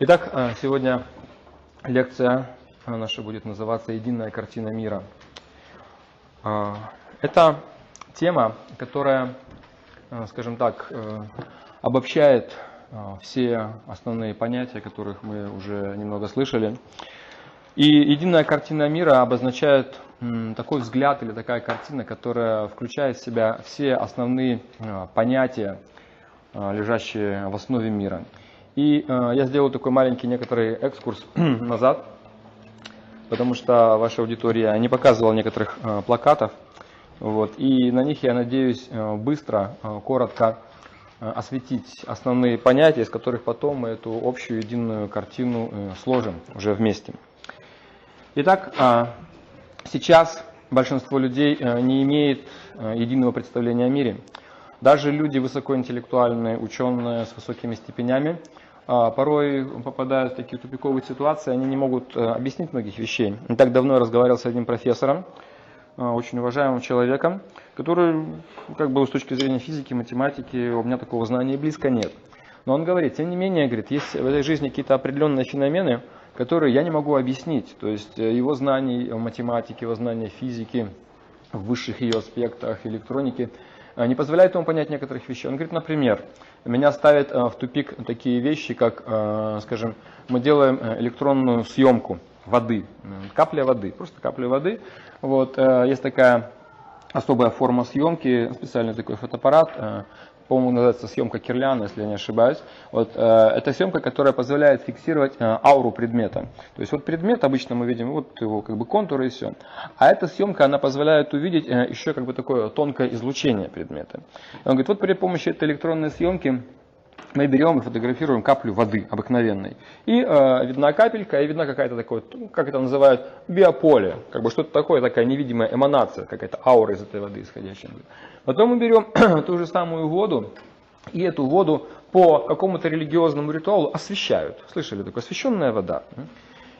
Итак, э, сегодня лекция наша будет называться «Единая картина мира». Э, это тема, которая, э, скажем так, обобщает все основные понятия, которых мы уже немного слышали. И единая картина мира обозначает такой взгляд или такая картина, которая включает в себя все основные понятия, лежащие в основе мира. И э, я сделал такой маленький некоторый экскурс назад, потому что ваша аудитория не показывала некоторых э, плакатов. Вот, и на них я надеюсь э, быстро, э, коротко э, осветить основные понятия, из которых потом мы эту общую единую картину э, сложим уже вместе. Итак, э, сейчас большинство людей э, не имеет э, единого представления о мире. Даже люди высокоинтеллектуальные, ученые с высокими степенями – порой попадают в такие тупиковые ситуации, они не могут э, объяснить многих вещей. Не так давно я разговаривал с одним профессором, э, очень уважаемым человеком, который, как бы с точки зрения физики, математики, у меня такого знания близко нет. Но он говорит, тем не менее, говорит, есть в этой жизни какие-то определенные феномены, которые я не могу объяснить. То есть э, его знаний математики, его знания физики, в высших ее аспектах, электроники, не позволяет ему понять некоторых вещей. Он говорит, например, меня ставят э, в тупик такие вещи, как, э, скажем, мы делаем э, электронную съемку воды, капля воды, просто капля воды. Вот, есть такая особая форма съемки, специальный такой фотоаппарат, по-моему, называется съемка Кирляна, если я не ошибаюсь. Вот, э, это съемка, которая позволяет фиксировать э, ауру предмета. То есть вот предмет обычно мы видим вот его как бы контуры и все. А эта съемка, она позволяет увидеть э, еще как бы такое тонкое излучение предмета. И он говорит, вот при помощи этой электронной съемки мы берем и фотографируем каплю воды обыкновенной. И э, видна капелька, и видна какая-то такое, как это называют, биополе. Как бы что-то такое, такая невидимая эманация, какая-то аура из этой воды исходящая. Потом мы берем ту же самую воду, и эту воду по какому-то религиозному ритуалу освещают. Слышали такое? Освещенная вода.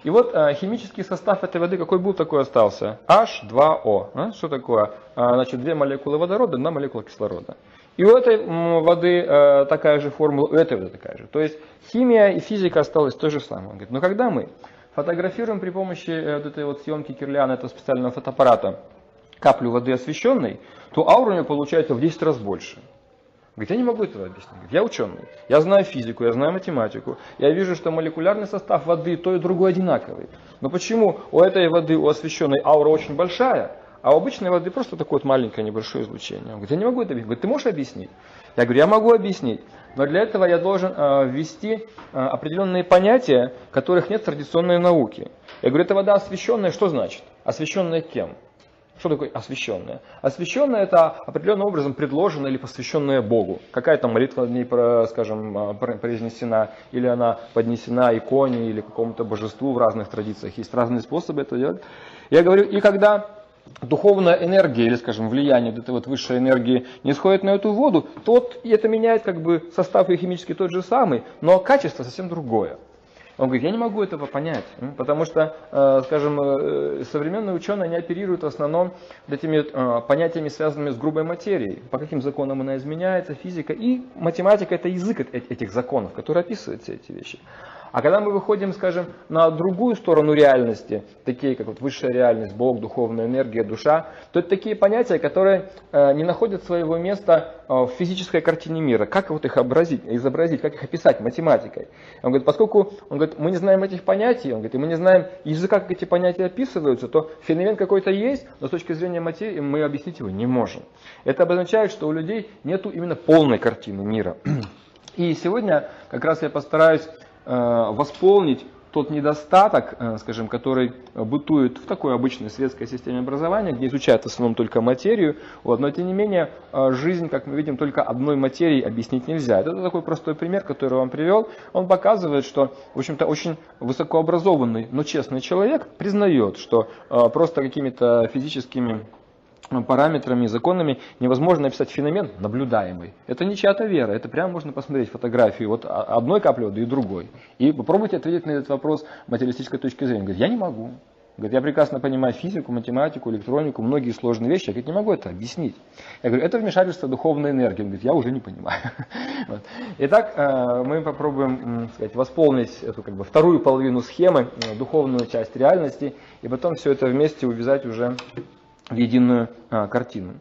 И вот э, химический состав этой воды какой был, такой остался. H2O. А? Что такое? А, значит, две молекулы водорода, одна молекула кислорода. И у этой воды э, такая же формула, у этой воды такая же. То есть химия и физика осталась то же самое. Он говорит, но когда мы фотографируем при помощи э, вот этой вот съемки Кирляна, этого специального фотоаппарата, каплю воды освещенной, то аура у нее получается в 10 раз больше. Говорит, я не могу этого объяснить. Говорит, я ученый, я знаю физику, я знаю математику, я вижу, что молекулярный состав воды то и другое одинаковый. Но почему у этой воды, у освещенной аура очень большая, а у обычной воды просто такое вот маленькое небольшое излучение. Он говорит, я не могу это объяснить. Говорит, ты можешь объяснить? Я говорю, я могу объяснить, но для этого я должен э, ввести э, определенные понятия, которых нет в традиционной науке. Я говорю, это вода освещенная, что значит? Освещенная кем? Что такое освященная? Освященная это определенным образом предложенная или посвященная Богу. Какая-то молитва в ней, скажем, а, произнесена, или она поднесена иконе или какому-то божеству в разных традициях. Есть разные способы это делать. Я говорю, и когда духовная энергия или, скажем, влияние вот этой вот высшей энергии не сходит на эту воду, тот, и это меняет как бы состав ее химически тот же самый, но качество совсем другое. Он говорит, я не могу этого понять, потому что, э, скажем, э, современные ученые, они оперируют в основном этими э, понятиями, связанными с грубой материей. По каким законам она изменяется, физика. И математика – это язык этих законов, который описывает все эти вещи. А когда мы выходим, скажем, на другую сторону реальности, такие как вот высшая реальность, Бог, духовная энергия, душа, то это такие понятия, которые э, не находят своего места э, в физической картине мира. Как вот их образить, изобразить, как их описать математикой? Он говорит, поскольку он говорит, мы не знаем этих понятий, он говорит, и мы не знаем языка, как эти понятия описываются, то феномен какой-то есть, но с точки зрения материи мы объяснить его не можем. Это обозначает, что у людей нет именно полной картины мира. И сегодня как раз я постараюсь восполнить тот недостаток, э, скажем, который бытует в такой обычной светской системе образования, где изучают в основном только материю, вот, но тем не менее э, жизнь, как мы видим, только одной материей объяснить нельзя. Это такой простой пример, который я вам привел. Он показывает, что, в общем-то, очень высокообразованный, но честный человек признает, что просто какими-то физическими параметрами, законами невозможно описать феномен наблюдаемый. Это не чья-то вера, это прямо можно посмотреть фотографию вот одной капли воды и другой. И попробуйте ответить на этот вопрос материалистической точки зрения. Говорит, я не могу. Говорит, я прекрасно понимаю физику, математику, электронику, многие сложные вещи. Я говорит, не могу это объяснить. Я говорю, это вмешательство духовной энергии. Он говорит, я уже не понимаю. Вот. Итак, э, мы попробуем сказать, восполнить эту как бы, вторую половину схемы, э, духовную часть реальности, и потом все это вместе увязать уже в единую а, картину.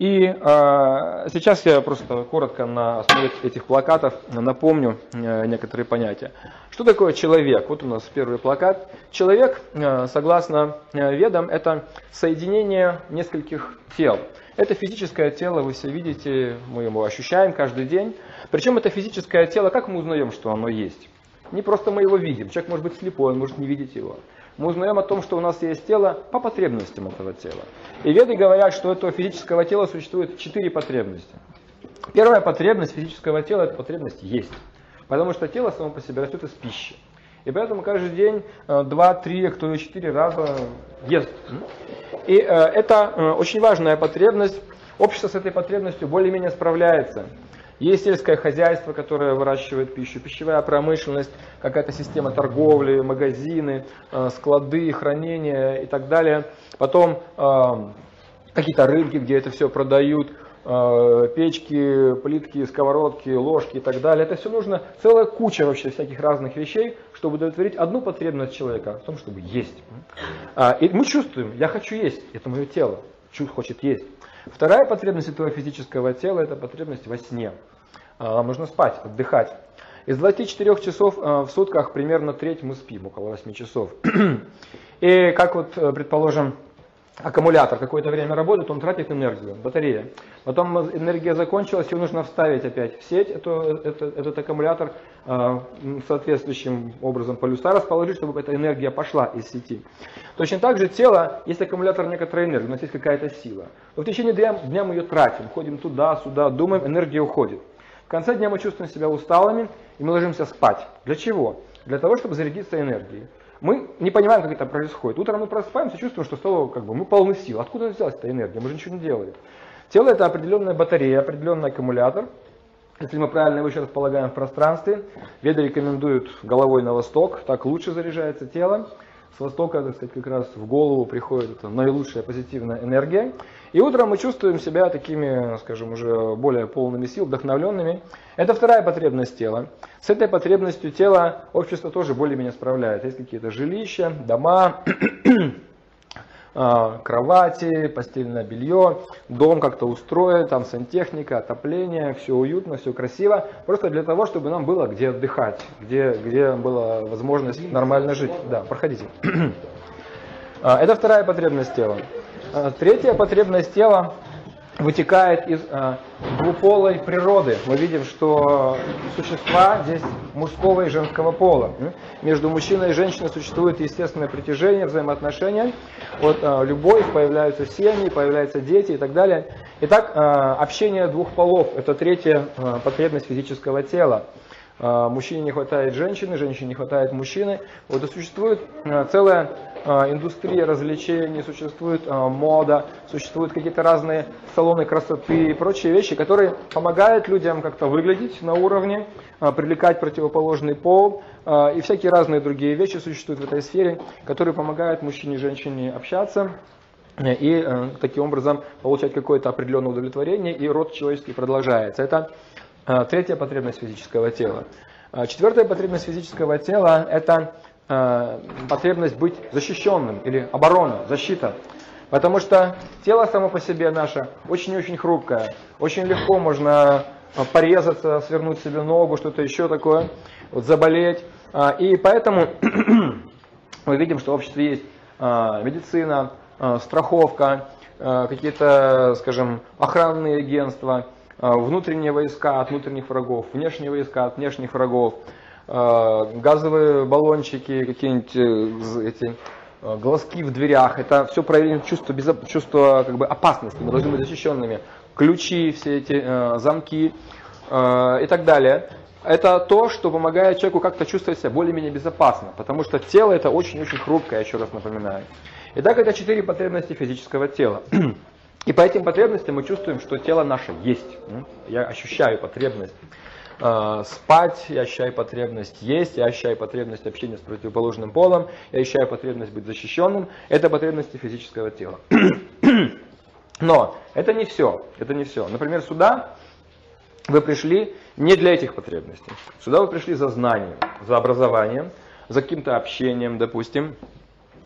И э, сейчас я просто коротко на основе этих плакатов напомню э, некоторые понятия. Что такое человек? Вот у нас первый плакат. Человек, э, согласно э, ведам, это соединение нескольких тел. Это физическое тело, вы все видите, мы его ощущаем каждый день. Причем это физическое тело, как мы узнаем, что оно есть? Не просто мы его видим. Человек может быть слепой, он может не видеть его мы узнаем о том, что у нас есть тело по потребностям этого тела. И веды говорят, что у этого физического тела существует четыре потребности. Первая потребность физического тела – это потребность есть. Потому что тело само по себе растет из пищи. И поэтому каждый день э, два, три, а кто и четыре раза ест. И э, это э, очень важная потребность. Общество с этой потребностью более-менее справляется. Есть сельское хозяйство, которое выращивает пищу, пищевая промышленность, какая-то система торговли, магазины, э, склады, хранения и так далее. Потом э, какие-то рынки, где это все продают, э, печки, плитки, сковородки, ложки и так далее. Это все нужно, целая куча вообще всяких разных вещей, чтобы удовлетворить одну потребность человека, в том, чтобы есть. И мы чувствуем, я хочу есть, это мое тело, хочет есть. Вторая потребность этого физического тела – это потребность во сне. А, нужно спать, отдыхать. Из 24 часов а, в сутках примерно треть мы спим, около 8 часов. И как вот, э, предположим, аккумулятор какое-то время работает, он тратит энергию, батарея. Потом энергия закончилась, его нужно вставить опять в сеть, это, это, этот аккумулятор э, соответствующим образом полюса расположить, чтобы эта энергия пошла из сети. Точно так же тело, есть аккумулятор некоторой энергии, у нас есть какая-то сила. Но в течение дня, дня мы ее тратим, ходим туда, сюда, думаем, энергия уходит. В конце дня мы чувствуем себя усталыми, и мы ложимся спать. Для чего? Для того, чтобы зарядиться энергией. Мы не понимаем, как это происходит. Утром мы просыпаемся, чувствуем, что стало, как бы, мы полны сил. Откуда взялась эта энергия? Мы же ничего не делали. Тело это определенная батарея, определенный аккумулятор. Если мы правильно его еще располагаем в пространстве, веды рекомендуют головой на восток, так лучше заряжается тело с востока, так сказать, как раз в голову приходит эта наилучшая позитивная энергия. И утром мы чувствуем себя такими, скажем, уже более полными сил, вдохновленными. Это вторая потребность тела. С этой потребностью тела общество тоже более-менее справляется. Есть какие-то жилища, дома, кровати, постельное белье, дом как-то устроен, там сантехника, отопление, все уютно, все красиво, просто для того, чтобы нам было где отдыхать, где, где была возможность нормально жить. Да, проходите. А, это вторая потребность тела. А, третья потребность тела вытекает из э, двуполой природы. Мы видим, что существа здесь мужского и женского пола. Между мужчиной и женщиной существует естественное притяжение, взаимоотношения. Вот э, любовь, появляются семьи, появляются дети и так далее. Итак, э, общение двух полов – это третья э, потребность физического тела. А, мужчине не хватает женщины, женщине не хватает мужчины. Вот и существует а, целая а, индустрия развлечений, существует мода, существуют какие-то разные салоны красоты и прочие вещи, которые помогают людям как-то выглядеть на уровне, привлекать противоположный пол и всякие разные другие вещи существуют в этой сфере, которые помогают мужчине и женщине общаться, и э, таким образом получать какое-то определенное удовлетворение, и род человеческий продолжается. Это третья потребность физического тела. А, четвертая потребность физического тела – это а, потребность быть защищенным или оборона, защита. Потому что тело само по себе наше очень-очень хрупкое. Очень легко можно порезаться, свернуть себе ногу, что-то еще такое, вот заболеть. И поэтому мы видим, что в обществе есть медицина, страховка, какие-то, скажем, охранные агентства – а, внутренние войска от внутренних врагов, внешние войска от внешних врагов, а, газовые баллончики, какие-нибудь э, эти глазки в дверях, это все проявление чувства, безо... чувства как бы, опасности, мы должны быть защищенными, ключи, все эти э, замки э, и так далее. Это то, что помогает человеку как-то чувствовать себя более-менее безопасно, потому что тело это очень-очень хрупкое, еще раз напоминаю. Итак, это четыре потребности физического тела. И по этим потребностям мы чувствуем, что тело наше есть. Я ощущаю потребность. э, спать, я ощущаю потребность есть, я ощущаю потребность общения с противоположным полом, я ощущаю потребность быть защищенным. Это потребности физического тела. Но это не все. Это не все. Например, сюда вы пришли не для этих потребностей. Сюда вы пришли за знанием, за образованием, за каким-то общением, допустим.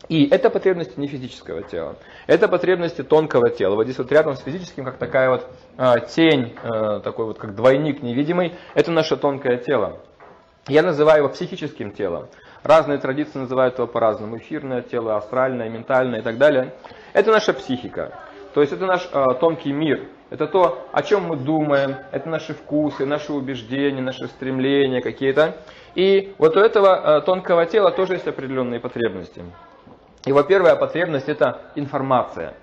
И это потребности не физического тела, это потребности тонкого тела. Вот здесь вот рядом с физическим, как такая вот э, тень, э, такой вот как двойник невидимый, это наше тонкое тело. Я называю его психическим телом. Разные традиции называют его по-разному. Эфирное тело, астральное, ментальное и так далее. Это наша психика. То есть это наш э, тонкий мир. Это то, о чем мы думаем, это наши вкусы, наши убеждения, наши стремления какие-то. И вот у этого э, тонкого тела тоже есть определенные потребности. Его первая потребность это информация.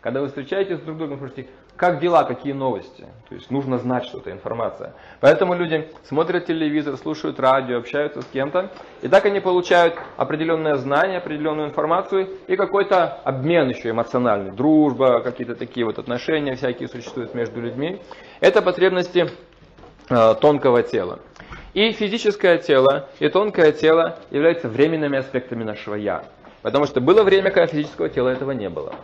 Когда вы встречаетесь друг с другом, спрашиваете, как дела, какие новости. То есть нужно знать, что это информация. Поэтому люди смотрят телевизор, слушают радио, общаются с кем-то. И так они получают определенное знание, определенную информацию и какой-то обмен еще эмоциональный. Дружба, какие-то такие вот отношения всякие существуют между людьми. Это потребности э, тонкого тела. И физическое тело, и тонкое тело являются временными аспектами нашего «я». Потому что было время, когда физического тела этого не было.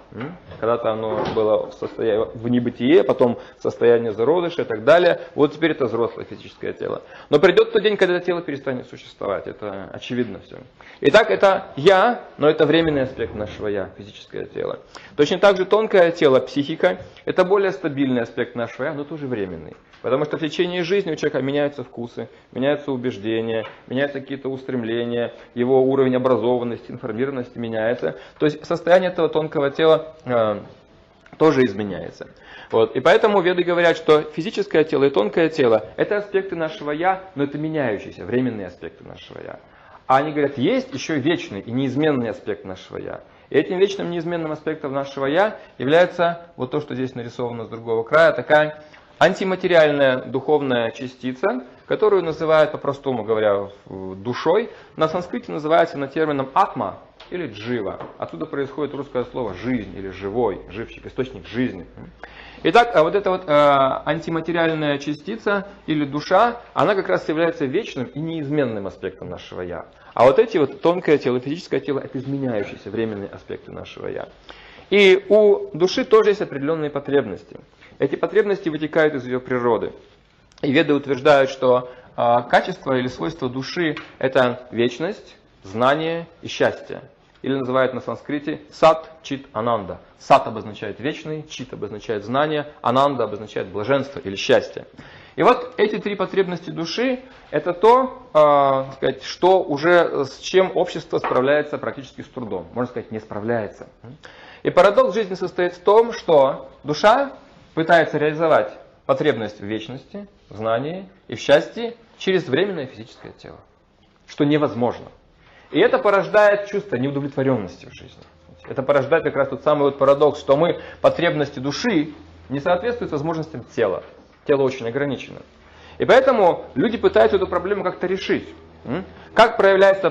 Когда-то оно было в, состоянии, в небытие, потом состояние зародыша и так далее. Вот теперь это взрослое физическое тело. Но придет тот день, когда это тело перестанет существовать. Это очевидно все. Итак, это я, но это временный аспект нашего я, физическое тело. Точно так же тонкое тело, психика, это более стабильный аспект нашего я, но тоже временный. Потому что в течение жизни у человека меняются вкусы, меняются убеждения, меняются какие-то устремления, его уровень образованности, информированности меняется. То есть состояние этого тонкого тела э, тоже изменяется. Вот. И поэтому веды говорят, что физическое тело и тонкое тело – это аспекты нашего «я», но это меняющиеся, временные аспекты нашего «я». А они говорят, есть еще вечный и неизменный аспект нашего «я». И этим вечным неизменным аспектом нашего «я» является вот то, что здесь нарисовано с другого края, такая антиматериальная духовная частица, которую называют, по-простому говоря, душой, на санскрите называется на термином атма или джива. Отсюда происходит русское слово жизнь или живой, живчик, источник жизни. Итак, а вот эта вот э, антиматериальная частица или душа, она как раз является вечным и неизменным аспектом нашего я. А вот эти вот тонкое тело, физическое тело, это изменяющиеся временные аспекты нашего я. И у души тоже есть определенные потребности. Эти потребности вытекают из ее природы. И веды утверждают, что э, качество или свойство души – это вечность, знание и счастье. Или называют на санскрите сат, чит, ананда. Сат обозначает вечный, чит обозначает знание, ананда обозначает блаженство или счастье. И вот эти три потребности души – это то, э, сказать, что уже с чем общество справляется практически с трудом. Можно сказать, не справляется. И парадокс жизни состоит в том, что душа пытается реализовать потребность в вечности, в знании и в счастье через временное физическое тело, что невозможно. И это порождает чувство неудовлетворенности в жизни. Это порождает как раз тот самый вот парадокс, что мы потребности души не соответствуют возможностям тела. Тело очень ограничено. И поэтому люди пытаются эту проблему как-то решить. Как проявляется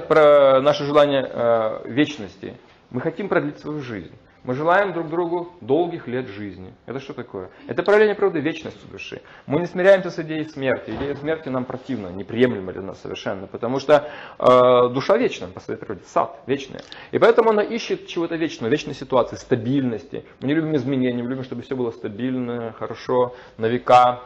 наше желание э, вечности? Мы хотим продлить свою жизнь. Мы желаем друг другу долгих лет жизни. Это что такое? Это проявление правды вечности души. Мы не смиряемся с идеей смерти. Идея смерти нам противна, неприемлема для нас совершенно. Потому что э, душа вечна по своей природе, сад вечная. И поэтому она ищет чего-то вечного, вечной ситуации, стабильности. Мы не любим изменения, мы любим, чтобы все было стабильно, хорошо, на века.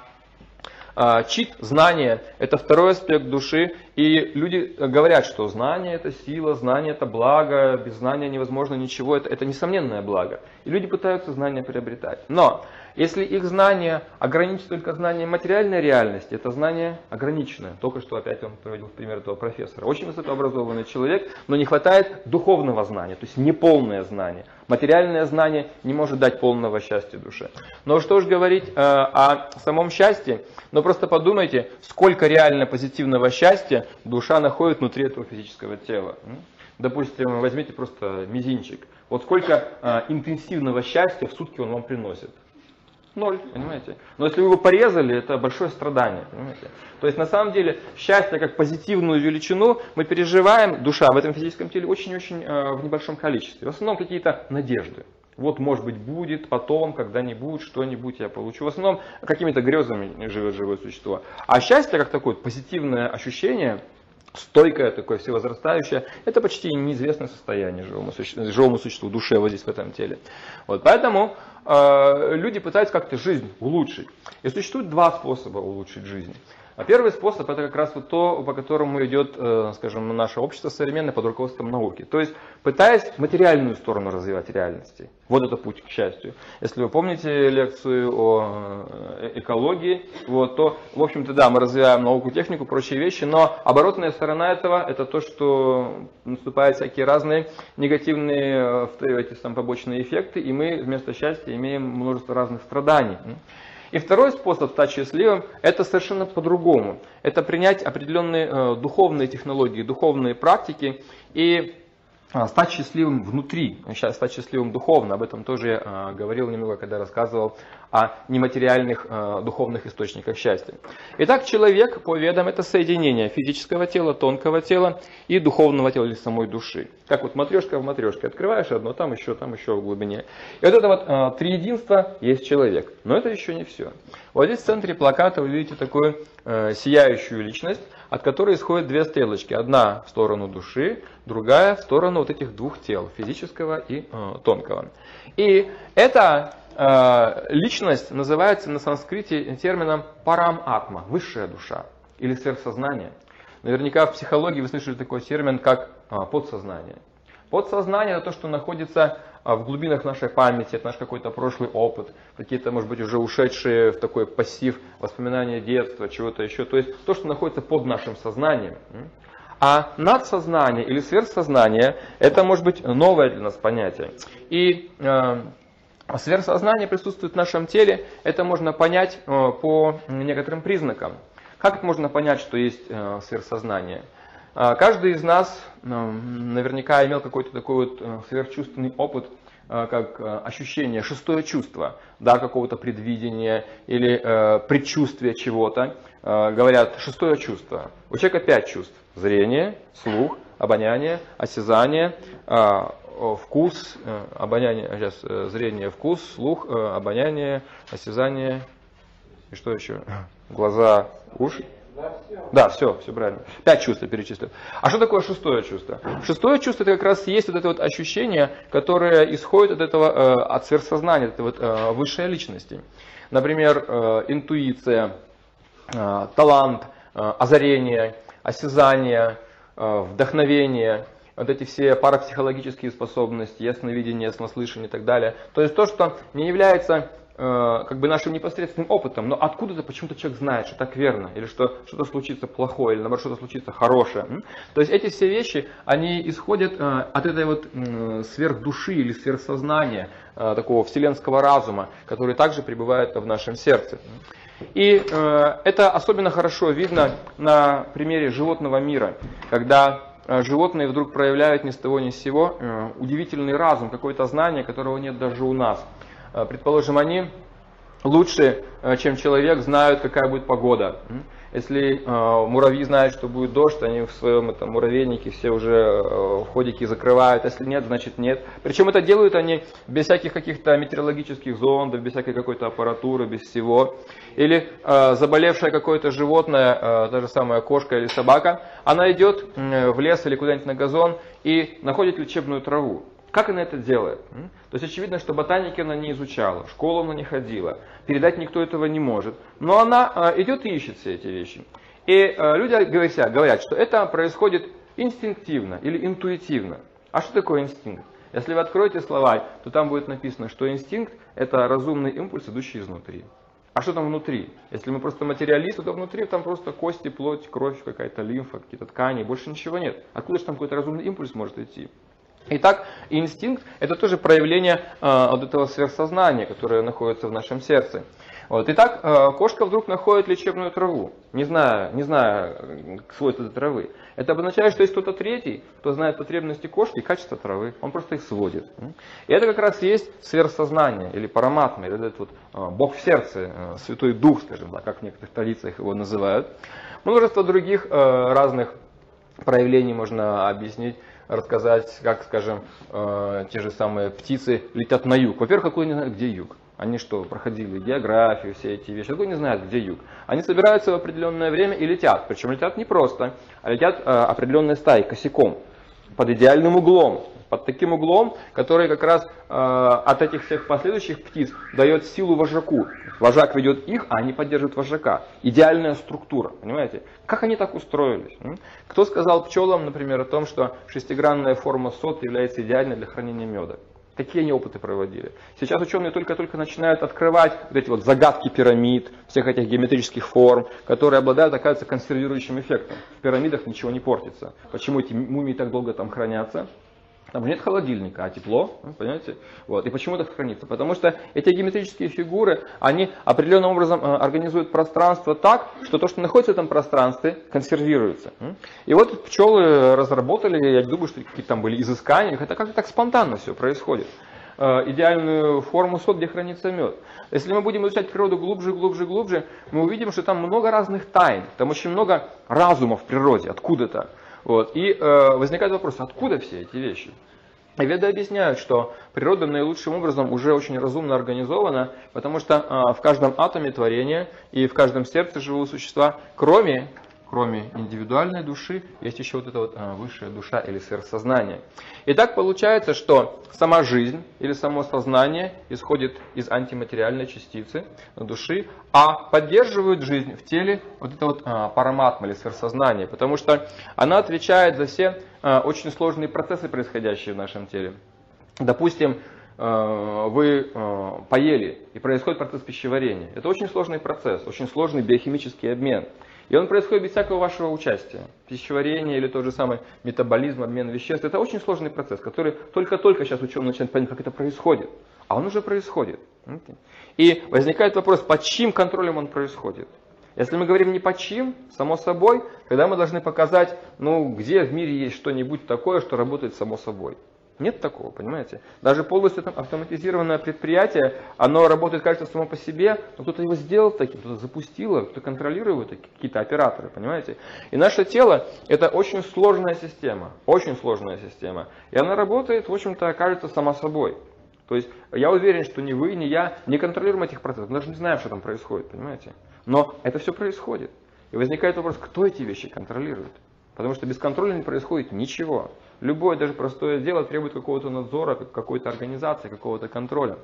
А, чит, знание – это второй аспект души, и люди говорят, что знание – это сила, знание – это благо, без знания невозможно ничего, это, это несомненное благо. И люди пытаются знания приобретать. Но если их знание ограничит только знанием материальной реальности, это знание ограниченное. Только что опять он приводил пример этого профессора. Очень высокообразованный человек, но не хватает духовного знания, то есть неполное знание. Материальное знание не может дать полного счастья душе. Но что же говорить э, о самом счастье? Но просто подумайте, сколько реально позитивного счастья душа находит внутри этого физического тела. Допустим, возьмите просто мизинчик. Вот сколько э, интенсивного счастья в сутки он вам приносит. Ноль, понимаете? Но если вы его порезали, это большое страдание, понимаете? То есть на самом деле счастье как позитивную величину мы переживаем, душа в этом физическом теле очень-очень э, в небольшом количестве. В основном какие-то надежды. Вот, может быть, будет, потом, когда-нибудь, что-нибудь я получу. В основном какими-то грезами живет живое существо. А счастье, как такое позитивное ощущение, стойкое, такое всевозрастающее, это почти неизвестное состояние живому, суще, живому существу, душе вот здесь в этом теле. Вот, поэтому э, люди пытаются как-то жизнь улучшить. И существует два способа улучшить жизнь. А первый способ это как раз вот то, по которому идет, э, скажем, наше общество современное под руководством науки. То есть пытаясь материальную сторону развивать реальности. Вот это путь к счастью. Если вы помните лекцию о э, экологии, вот, то, в общем-то, да, мы развиваем науку, технику, прочие вещи, но оборотная сторона этого это то, что наступают всякие разные негативные э, эти там, побочные эффекты, и мы вместо счастья имеем множество разных страданий. И второй способ стать счастливым, это совершенно по-другому. Это принять определенные э, духовные технологии, духовные практики и стать счастливым внутри, стать счастливым духовно. Об этом тоже я а, говорил немного, когда рассказывал о нематериальных а, духовных источниках счастья. Итак, человек по ведам это соединение физического тела, тонкого тела и духовного тела или самой души. Как вот матрешка в матрешке. Открываешь одно, там еще, там еще в глубине. И вот это вот три единства есть человек. Но это еще не все. Вот здесь в центре плаката вы видите такую э, сияющую личность, от которой исходят две стрелочки. Одна в сторону души, другая в сторону вот этих двух тел, физического и э, тонкого. И эта э, личность называется на санскрите термином парам-атма, высшая душа или сверхсознание. Наверняка в психологии вы слышали такой термин, как э, подсознание. Подсознание это то, что находится в глубинах нашей памяти, это наш какой-то прошлый опыт, какие-то, может быть, уже ушедшие в такой пассив воспоминания детства, чего-то еще. То есть то, что находится под нашим сознанием. А надсознание или сверхсознание – это может быть новое для нас понятие. И э, сверхсознание присутствует в нашем теле, это можно понять э, по некоторым признакам. Как можно понять, что есть э, сверхсознание? А, каждый из нас ну, наверняка имел какой-то такой вот э, сверхчувственный опыт, э, как э, ощущение, шестое чувство, да, какого-то предвидения или предчувствия чего-то. говорят, шестое чувство. У человека пять чувств. Зрение, слух, обоняние, осязание, вкус, обоняние, сейчас зрение, вкус, слух, обоняние, осязание и что еще? Глаза, уши. Да, все, все правильно. Пять чувств я перечислил. А что такое шестое чувство? Шестое чувство это как раз есть вот это вот ощущение, которое исходит от этого, э, от сверхсознания, от этой вот э, высшей личности. Например, э, интуиция, талант, озарение, осязание, вдохновение, вот эти все парапсихологические способности, ясновидение, яснослышание и так далее. То есть то, что не является как бы нашим непосредственным опытом, но откуда-то почему-то человек знает, что так верно, или что что-то случится плохое, или наоборот что-то случится хорошее. То есть эти все вещи, они исходят э, от этой вот сверхдуши или сверхсознания, э, такого вселенского разума, который также пребывает в нашем сердце. И это особенно хорошо видно на примере животного мира, когда животные вдруг проявляют ни с того ни с сего удивительный разум, какое-то знание, которого нет даже у нас. Э, предположим, они лучше, э, чем человек, знают, какая будет погода. Если э, муравьи знают, что будет дождь, они в своем этом муравейнике все уже э, входики закрывают. Если нет, значит нет. Причем это делают они без всяких каких-то метеорологических зондов, без всякой какой-то аппаратуры, без всего. Или э, заболевшее какое-то животное, э, та же самая кошка или собака, она идет э, в лес или куда-нибудь на газон и находит лечебную траву. Как она это делает? То есть очевидно, что ботаники она не изучала, в школу она не ходила, передать никто этого не может. Но она а, идет и ищет все эти вещи. И а, люди говорят, говорят, что это происходит инстинктивно или интуитивно. А что такое инстинкт? Если вы откроете словарь, то там будет написано, что инстинкт это разумный импульс, идущий изнутри. А что там внутри? Если мы просто материалисты, то внутри там просто кости, плоть, кровь, какая-то лимфа, какие-то ткани, больше ничего нет. Откуда же там какой-то разумный импульс может идти? Итак, инстинкт – это тоже проявление э, вот этого сверхсознания, которое находится в нашем сердце. Вот. Итак, э, кошка вдруг находит лечебную траву, не зная, не зная э, свойств этой травы. Это обозначает, что есть кто-то третий, кто знает потребности кошки и качество травы. Он просто их сводит. И это как раз есть сверхсознание, или параматма, или этот вот, Бог в сердце, Святой Дух, скажем так, как в некоторых традициях его называют. Множество других разных проявлений можно объяснить рассказать, как, скажем, э, те же самые птицы летят на юг. Во-первых, какой не знает, где юг. Они что, проходили географию, все эти вещи, какой не знают, где юг. Они собираются в определенное время и летят. Причем летят не просто, а летят э, определенной стаей, косяком, под идеальным углом под таким углом, который как раз э, от этих всех последующих птиц дает силу вожаку. Вожак ведет их, а они поддерживают вожака. Идеальная структура, понимаете? Как они так устроились? Кто сказал пчелам, например, о том, что шестигранная форма сот является идеальной для хранения меда? Какие они опыты проводили? Сейчас ученые только-только начинают открывать вот эти вот загадки пирамид, всех этих геометрических форм, которые обладают, оказывается, консервирующим эффектом. В пирамидах ничего не портится. Почему эти мумии так долго там хранятся? Там нет холодильника, а тепло, понимаете? Вот. И почему это хранится? Потому что эти геометрические фигуры, они определенным образом э, организуют пространство так, что то, что находится в этом пространстве, консервируется. И вот пчелы разработали, я думаю, что какие-то там были изыскания, это как-то так спонтанно все происходит э, идеальную форму сот, где хранится мед. Если мы будем изучать природу глубже, глубже, глубже, мы увидим, что там много разных тайн, там очень много разума в природе, откуда-то. Вот. И э, возникает вопрос, откуда все эти вещи? И веды объясняют, что природа наилучшим образом уже очень разумно организована, потому что э, в каждом атоме творения и в каждом сердце живого существа, кроме кроме индивидуальной души, есть еще вот эта вот а, высшая душа или сверхсознание. И так получается, что сама жизнь или само сознание исходит из антиматериальной частицы души, а поддерживает жизнь в теле вот это вот а, параматма или сверхсознание, потому что она отвечает за все а, очень сложные процессы, происходящие в нашем теле. Допустим, вы поели, и происходит процесс пищеварения. Это очень сложный процесс, очень сложный биохимический обмен. И он происходит без всякого вашего участия. Пищеварение или тот же самый метаболизм, обмен веществ. Это очень сложный процесс, который только-только сейчас ученые начинают понять, как это происходит. А он уже происходит. И возникает вопрос, под чьим контролем он происходит? Если мы говорим не под чьим, само собой, тогда мы должны показать, ну, где в мире есть что-нибудь такое, что работает само собой. Нет такого, понимаете? Даже полностью автоматизированное предприятие, оно работает, кажется, само по себе, но кто-то его сделал таким, кто-то запустил, кто-то контролирует какие-то операторы, понимаете? И наше тело это очень сложная система, очень сложная система. И она работает, в общем-то, кажется, сама собой. То есть я уверен, что ни вы, ни я не контролируем этих процессов, мы даже не знаем, что там происходит, понимаете? Но это все происходит. И возникает вопрос, кто эти вещи контролирует? Потому что без контроля не происходит ничего. Любое, даже простое дело требует какого-то надзора, какой-то организации, какого-то контроля.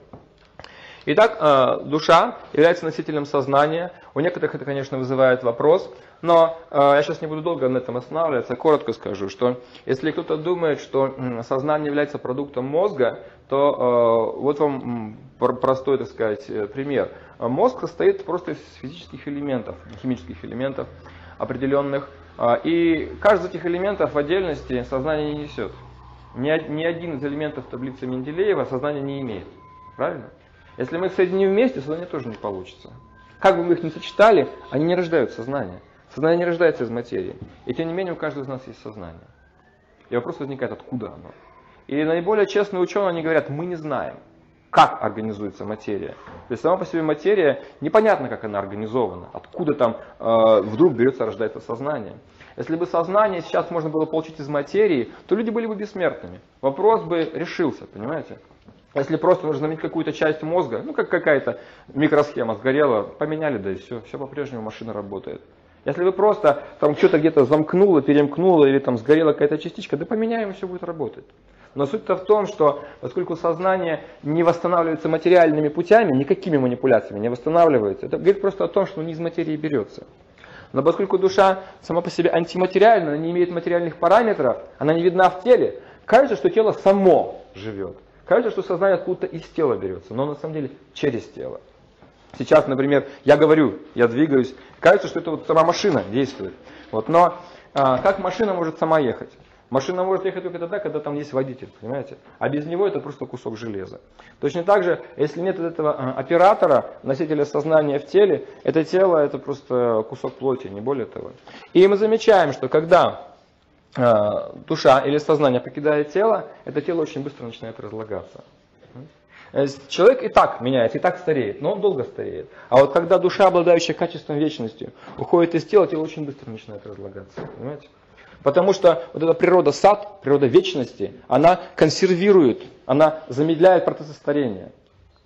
Итак, э, душа является носителем сознания. У некоторых это, конечно, вызывает вопрос, но э, я сейчас не буду долго на этом останавливаться, коротко скажу, что если кто-то думает, что сознание является продуктом мозга, то э, вот вам простой, так сказать, пример. Мозг состоит просто из физических элементов, химических элементов определенных, и каждый из этих элементов в отдельности сознание не несет. Ни один из элементов таблицы Менделеева сознание не имеет. Правильно? Если мы их соединим вместе, сознание тоже не получится. Как бы мы их ни сочетали, они не рождают сознание. Сознание не рождается из материи. И тем не менее у каждого из нас есть сознание. И вопрос возникает, откуда оно. И наиболее честные ученые, они говорят, мы не знаем как организуется материя. То есть сама по себе материя, непонятно, как она организована, откуда там э, вдруг берется, рождается сознание. Если бы сознание сейчас можно было получить из материи, то люди были бы бессмертными. Вопрос бы решился, понимаете? Если просто нужно заменить какую-то часть мозга, ну как какая-то микросхема сгорела, поменяли, да и все, все по-прежнему машина работает. Если вы просто там что-то где-то замкнуло, перемкнуло или там сгорела какая-то частичка, да поменяем и все будет работать. Но суть-то в том, что поскольку сознание не восстанавливается материальными путями, никакими манипуляциями не восстанавливается, это говорит просто о том, что он не из материи берется. Но поскольку душа сама по себе антиматериальна, она не имеет материальных параметров, она не видна в теле, кажется, что тело само живет. Кажется, что сознание откуда-то из тела берется, но на самом деле через тело. Сейчас, например, я говорю, я двигаюсь, кажется, что это вот сама машина действует. Вот, но а, как машина может сама ехать? Машина может ехать только тогда, когда там есть водитель, понимаете? А без него это просто кусок железа. Точно так же, если нет этого а, оператора, носителя сознания в теле, это тело это просто кусок плоти, не более того. И мы замечаем, что когда а, душа или сознание покидает тело, это тело очень быстро начинает разлагаться. Человек и так меняется, и так стареет, но он долго стареет. А вот когда душа, обладающая качеством вечности, уходит из тела, тело очень быстро начинает разлагаться. Понимаете? Потому что вот эта природа сад, природа вечности, она консервирует, она замедляет процессы старения.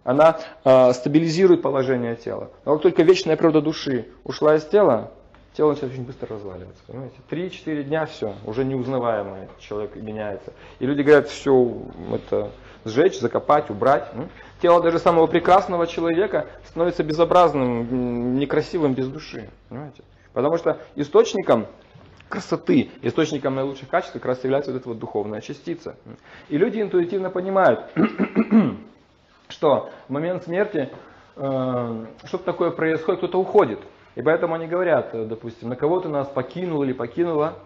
Она э, стабилизирует положение тела. Но как только вечная природа души ушла из тела, тело начинает очень быстро разваливаться. Понимаете? Три-четыре дня все, уже неузнаваемый человек меняется. И люди говорят, все это сжечь, закопать, убрать. Тело даже самого прекрасного человека становится безобразным, некрасивым без души. Понимаете? Потому что источником красоты, источником наилучших качеств как раз является вот эта вот духовная частица. И люди интуитивно понимают, что в момент смерти э, что-то такое происходит, кто-то уходит. И поэтому они говорят, э, допустим, на кого ты нас покинул или покинула.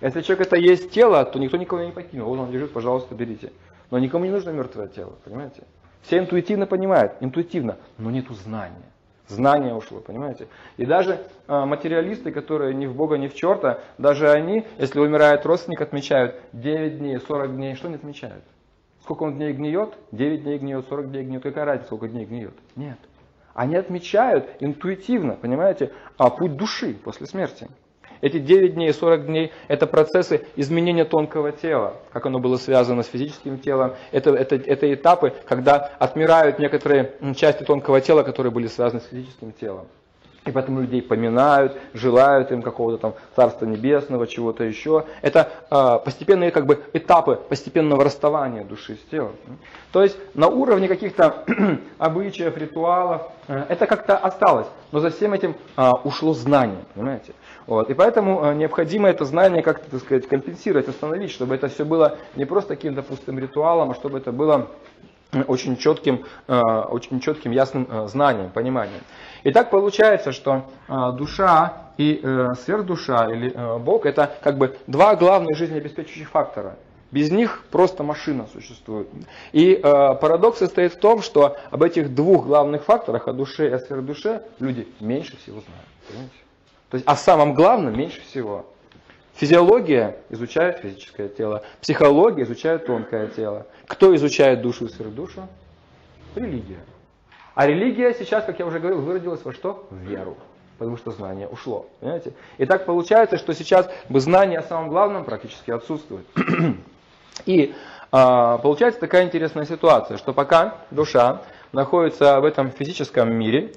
Если человек это есть тело, то никто никого не покинул. Вот он лежит, пожалуйста, берите. Но никому не нужно мертвое тело, понимаете? Все интуитивно понимают, интуитивно, но нету знания. Знание ушло, понимаете? И даже э, материалисты, которые ни в Бога, ни в черта, даже они, если умирает родственник, отмечают 9 дней, 40 дней. Что они отмечают? Сколько он дней гниет? 9 дней гниет, 40 дней гниет. Какая разница, сколько дней гниет? Нет. Они отмечают интуитивно, понимаете, а путь души после смерти. Эти 9 дней и 40 дней – это процессы изменения тонкого тела, как оно было связано с физическим телом. Это, это, это этапы, когда отмирают некоторые части тонкого тела, которые были связаны с физическим телом. И поэтому людей поминают, желают им какого-то там Царства Небесного, чего-то еще. Это э, постепенные как бы этапы постепенного расставания души с телом. То есть на уровне каких-то обычаев, ритуалов, э, это как-то осталось. Но за всем этим э, ушло знание, понимаете? Вот. И поэтому э, необходимо это знание как-то, так сказать, компенсировать, остановить, чтобы это все было не просто каким-то пустым ритуалом, а чтобы это было очень четким, э, очень четким ясным э, знанием, пониманием. И так получается, что душа и сверхдуша или Бог это как бы два главных жизнеобеспечивающих фактора. Без них просто машина существует. И э, парадокс состоит в том, что об этих двух главных факторах, о душе и о сверхдуше, люди меньше всего знают. Понимаете? То есть о самом главном меньше всего. Физиология изучает физическое тело, психология изучает тонкое тело. Кто изучает душу и сверхдушу? Религия. А религия сейчас, как я уже говорил, выродилась во что? В веру. Потому что знание ушло. Понимаете? И так получается, что сейчас знание о самом главном практически отсутствует. И а, получается такая интересная ситуация, что пока душа находится в этом физическом мире,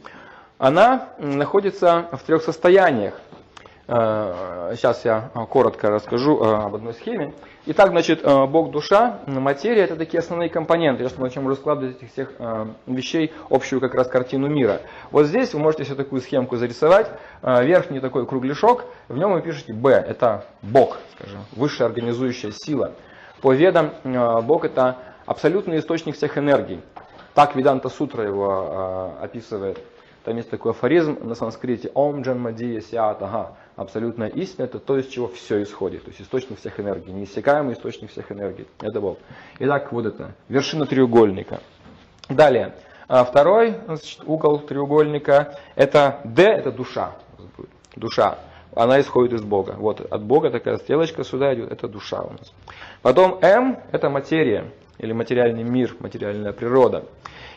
она находится в трех состояниях. Э, сейчас я коротко расскажу э, об одной схеме. Итак, значит, э, Бог, душа, материя – это такие основные компоненты. Мы начнем раскладывать этих всех вещей, общую как раз картину мира. Вот здесь вы можете себе такую схемку зарисовать. Верхний такой кругляшок, в нем вы пишете «Б» – это Бог, скажем, высшая организующая сила. По ведам Бог – это абсолютный источник всех энергий. Так Веданта Сутра его описывает. Там есть такой афоризм на санскрите «Ом джанмадия сиат ага». Абсолютная истина – это то, из чего все исходит. То есть источник всех энергий, неиссякаемый источник всех энергий. Это Бог. Итак, вот это, вершина треугольника. Далее, а второй значит, угол треугольника – это D, это душа. Душа. Она исходит из Бога. Вот от Бога такая стрелочка сюда идет, это душа у нас. Потом М – это материя или материальный мир, материальная природа.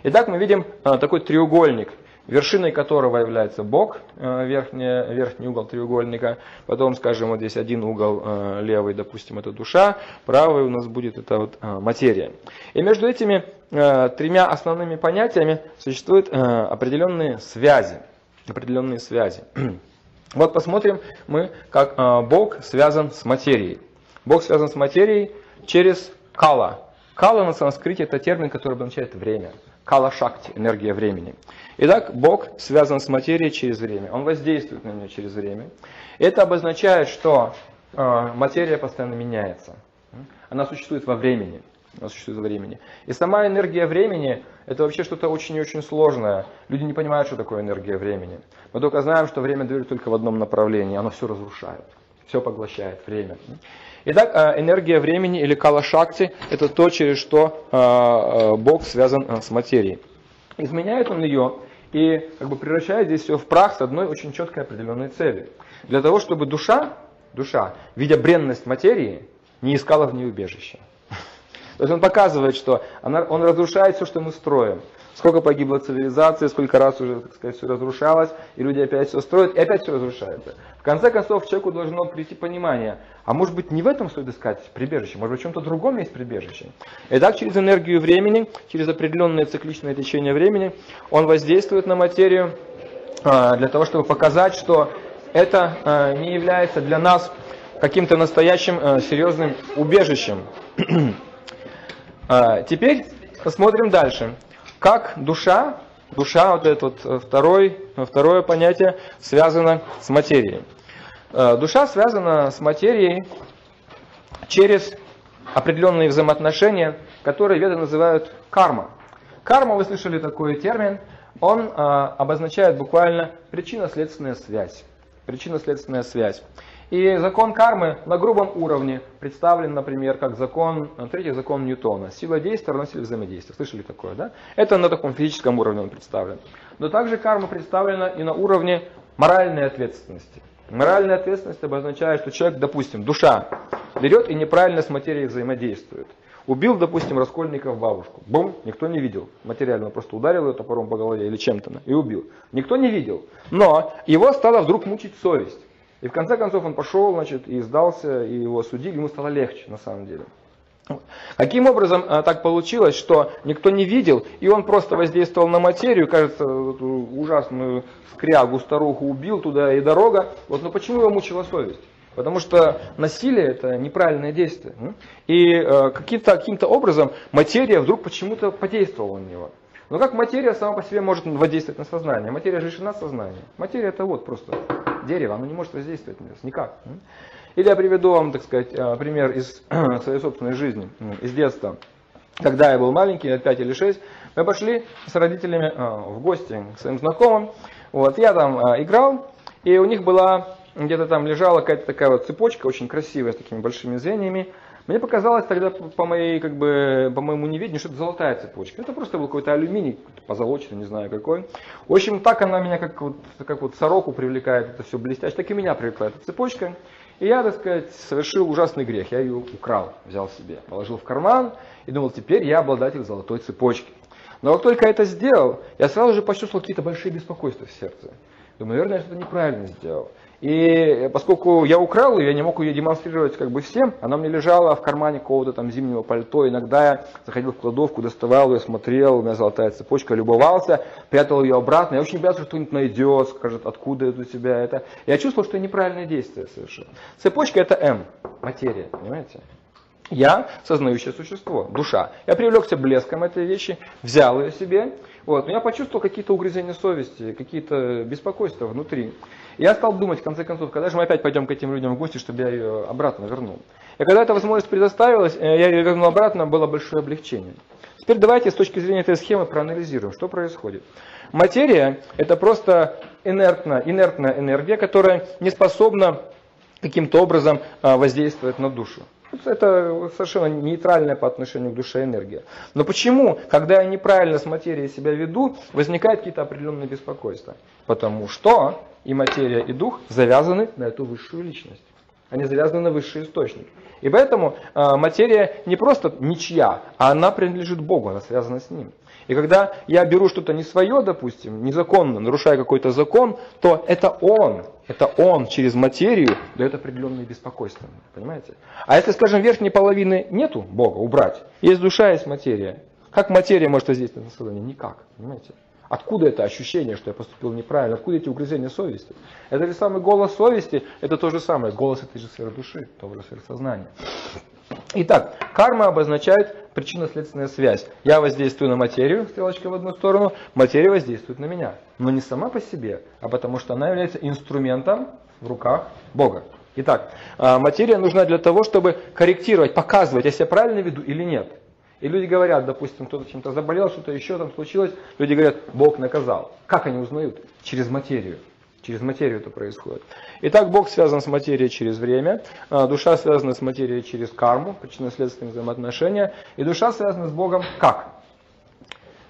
Итак, мы видим а, такой треугольник – вершиной которого является бок, э, верхний, верхний угол треугольника. Потом, скажем, вот здесь один угол э, левый, допустим, это душа, правый у нас будет это вот э, материя. И между этими тремя основными понятиями существуют определенные связи. Определенные связи. Вот посмотрим мы, как Бог связан с материей. Бог связан с материей через кала. Кала на санскрите это термин, который обозначает время. Кала Шакти, энергия времени. Итак, Бог связан с материей через время. Он воздействует на нее через время. Это обозначает, что э, материя постоянно меняется. Она существует во времени. Она существует во времени. И сама энергия времени это вообще что-то очень и очень сложное. Люди не понимают, что такое энергия времени. Мы только знаем, что время движется только в одном направлении. Оно все разрушает. Все поглощает время. Итак, э, энергия времени или кала-шакти – это то, через что э, э, Бог связан с материей. Изменяет он ее и как бы превращает здесь все в прах с одной очень четкой определенной целью. Для того, чтобы душа, душа, видя бренность материи, не искала в ней убежище. То есть он показывает, что она, он разрушает все, что мы строим. Сколько погибло цивилизации, сколько раз уже, так сказать, все разрушалось, и люди опять все строят, и опять все разрушается. В конце концов, человеку должно прийти понимание, а может быть не в этом стоит искать прибежище, может быть в чем-то другом есть прибежище. И так через энергию времени, через определенное цикличное течение времени, он воздействует на материю а, для того, чтобы показать, что это а, не является для нас каким-то настоящим а, серьезным убежищем. Теперь посмотрим дальше. Как душа, душа, вот это вот э, второй, второе понятие, связано с материей. Душа связана с материей через определенные взаимоотношения, которые веды называют карма. Карма, вы слышали такой термин, он обозначает буквально причинно-следственная связь. Причинно-следственная связь. И закон кармы на грубом уровне представлен, например, как закон, третий закон Ньютона. Сила действия равна силе взаимодействия. Слышали такое, да? Это на таком физическом уровне он представлен. Но также карма представлена и на уровне моральной ответственности. Моральная ответственность обозначает, что человек, допустим, душа, берет и неправильно с материей взаимодействует. Убил, допустим, Раскольников бабушку. Бум, никто не видел. Материально просто ударил ее топором по голове или чем-то и убил. Никто не видел. Но его стала вдруг мучить совесть. И в конце концов он пошел, значит, и сдался, и его судили, ему стало легче на самом деле. Каким образом а, так получилось, что никто не видел, и он просто воздействовал на материю, кажется, ужасную скрягу, старуху убил туда и дорога. Вот, но почему его мучила совесть? Потому что насилие это неправильное действие. И э, каким-то каким образом материя вдруг почему-то подействовала на него. Но как материя сама по себе может воздействовать на сознание? Материя же лишена сознания. Материя это вот просто дерево, оно не может воздействовать на нас никак. Или я приведу вам, так сказать, э, пример из своей собственной жизни, из детства. Когда я был маленький, лет 5 или 6, мы пошли с родителями э, в гости к своим знакомым. Вот, я там играл, и у них была где-то там лежала какая-то такая вот цепочка, очень красивая, с такими большими звеньями. Мне показалось тогда по, моей, как бы, по моему неведению, что это золотая цепочка. Это просто был какой-то алюминий, позолоченный, не знаю какой. В общем, так она меня как вот, как вот сороку привлекает, это все блестяще, так и меня привлекает эта цепочка. И я, так сказать, совершил ужасный грех. Я ее украл, взял себе, положил в карман и думал, теперь я обладатель золотой цепочки. Но как только это сделал, я сразу же почувствовал какие-то большие беспокойства в сердце. Думаю, наверное, я что-то неправильно сделал. И поскольку я украл ее, я не мог ее демонстрировать как бы всем, она мне лежала в кармане какого-то там зимнего пальто. Иногда я заходил в кладовку, доставал ее, смотрел, у меня золотая цепочка, любовался, прятал ее обратно. Я очень боялся, что кто-нибудь найдет, скажет, откуда это у тебя это. Я чувствовал, что это неправильное действие совершенно. Цепочка это М, материя, понимаете? Я сознающее существо, душа. Я привлекся блеском этой вещи, взял ее себе, вот, но я почувствовал какие-то угрызения совести, какие-то беспокойства внутри. Я стал думать, в конце концов, когда же мы опять пойдем к этим людям в гости, чтобы я ее обратно вернул. И когда эта возможность предоставилась, э, я ее вернул обратно, было большое облегчение. Теперь давайте с точки зрения этой схемы проанализируем, что происходит. Материя – это просто инертная, инертная энергия, которая не способна каким-то образом а, воздействовать на душу. Это совершенно нейтральная по отношению к душе энергия. Но почему, когда я неправильно с материей себя веду, возникают какие-то определенные беспокойства? Потому что и материя, и дух завязаны на эту высшую личность. Они завязаны на высший источник. И поэтому э, материя не просто ничья, а она принадлежит Богу, она связана с Ним. И когда я беру что-то не свое, допустим, незаконно, нарушая какой-то закон, то это Он, это Он через материю дает определенные беспокойства. Понимаете? А если, скажем, верхней половины нету Бога, убрать, есть душа, есть материя. Как материя может воздействовать на сознание? Никак. Понимаете? Откуда это ощущение, что я поступил неправильно? Откуда эти угрызения совести? Это ли самый голос совести? Это то же самое. Голос этой же сферы души, того же сферы сознания. Итак, карма обозначает причинно-следственная связь. Я воздействую на материю, стрелочка в одну сторону, материя воздействует на меня. Но не сама по себе, а потому что она является инструментом в руках Бога. Итак, а, материя нужна для того, чтобы корректировать, показывать, я себя правильно веду или нет. И люди говорят, допустим, кто-то чем-то заболел, что-то еще там случилось, люди говорят, Бог наказал. Как они узнают? Через материю. Через материю это происходит. Итак, Бог связан с материей через время, а, душа связана с материей через карму, причинно-следственные взаимоотношения, и душа связана с Богом как?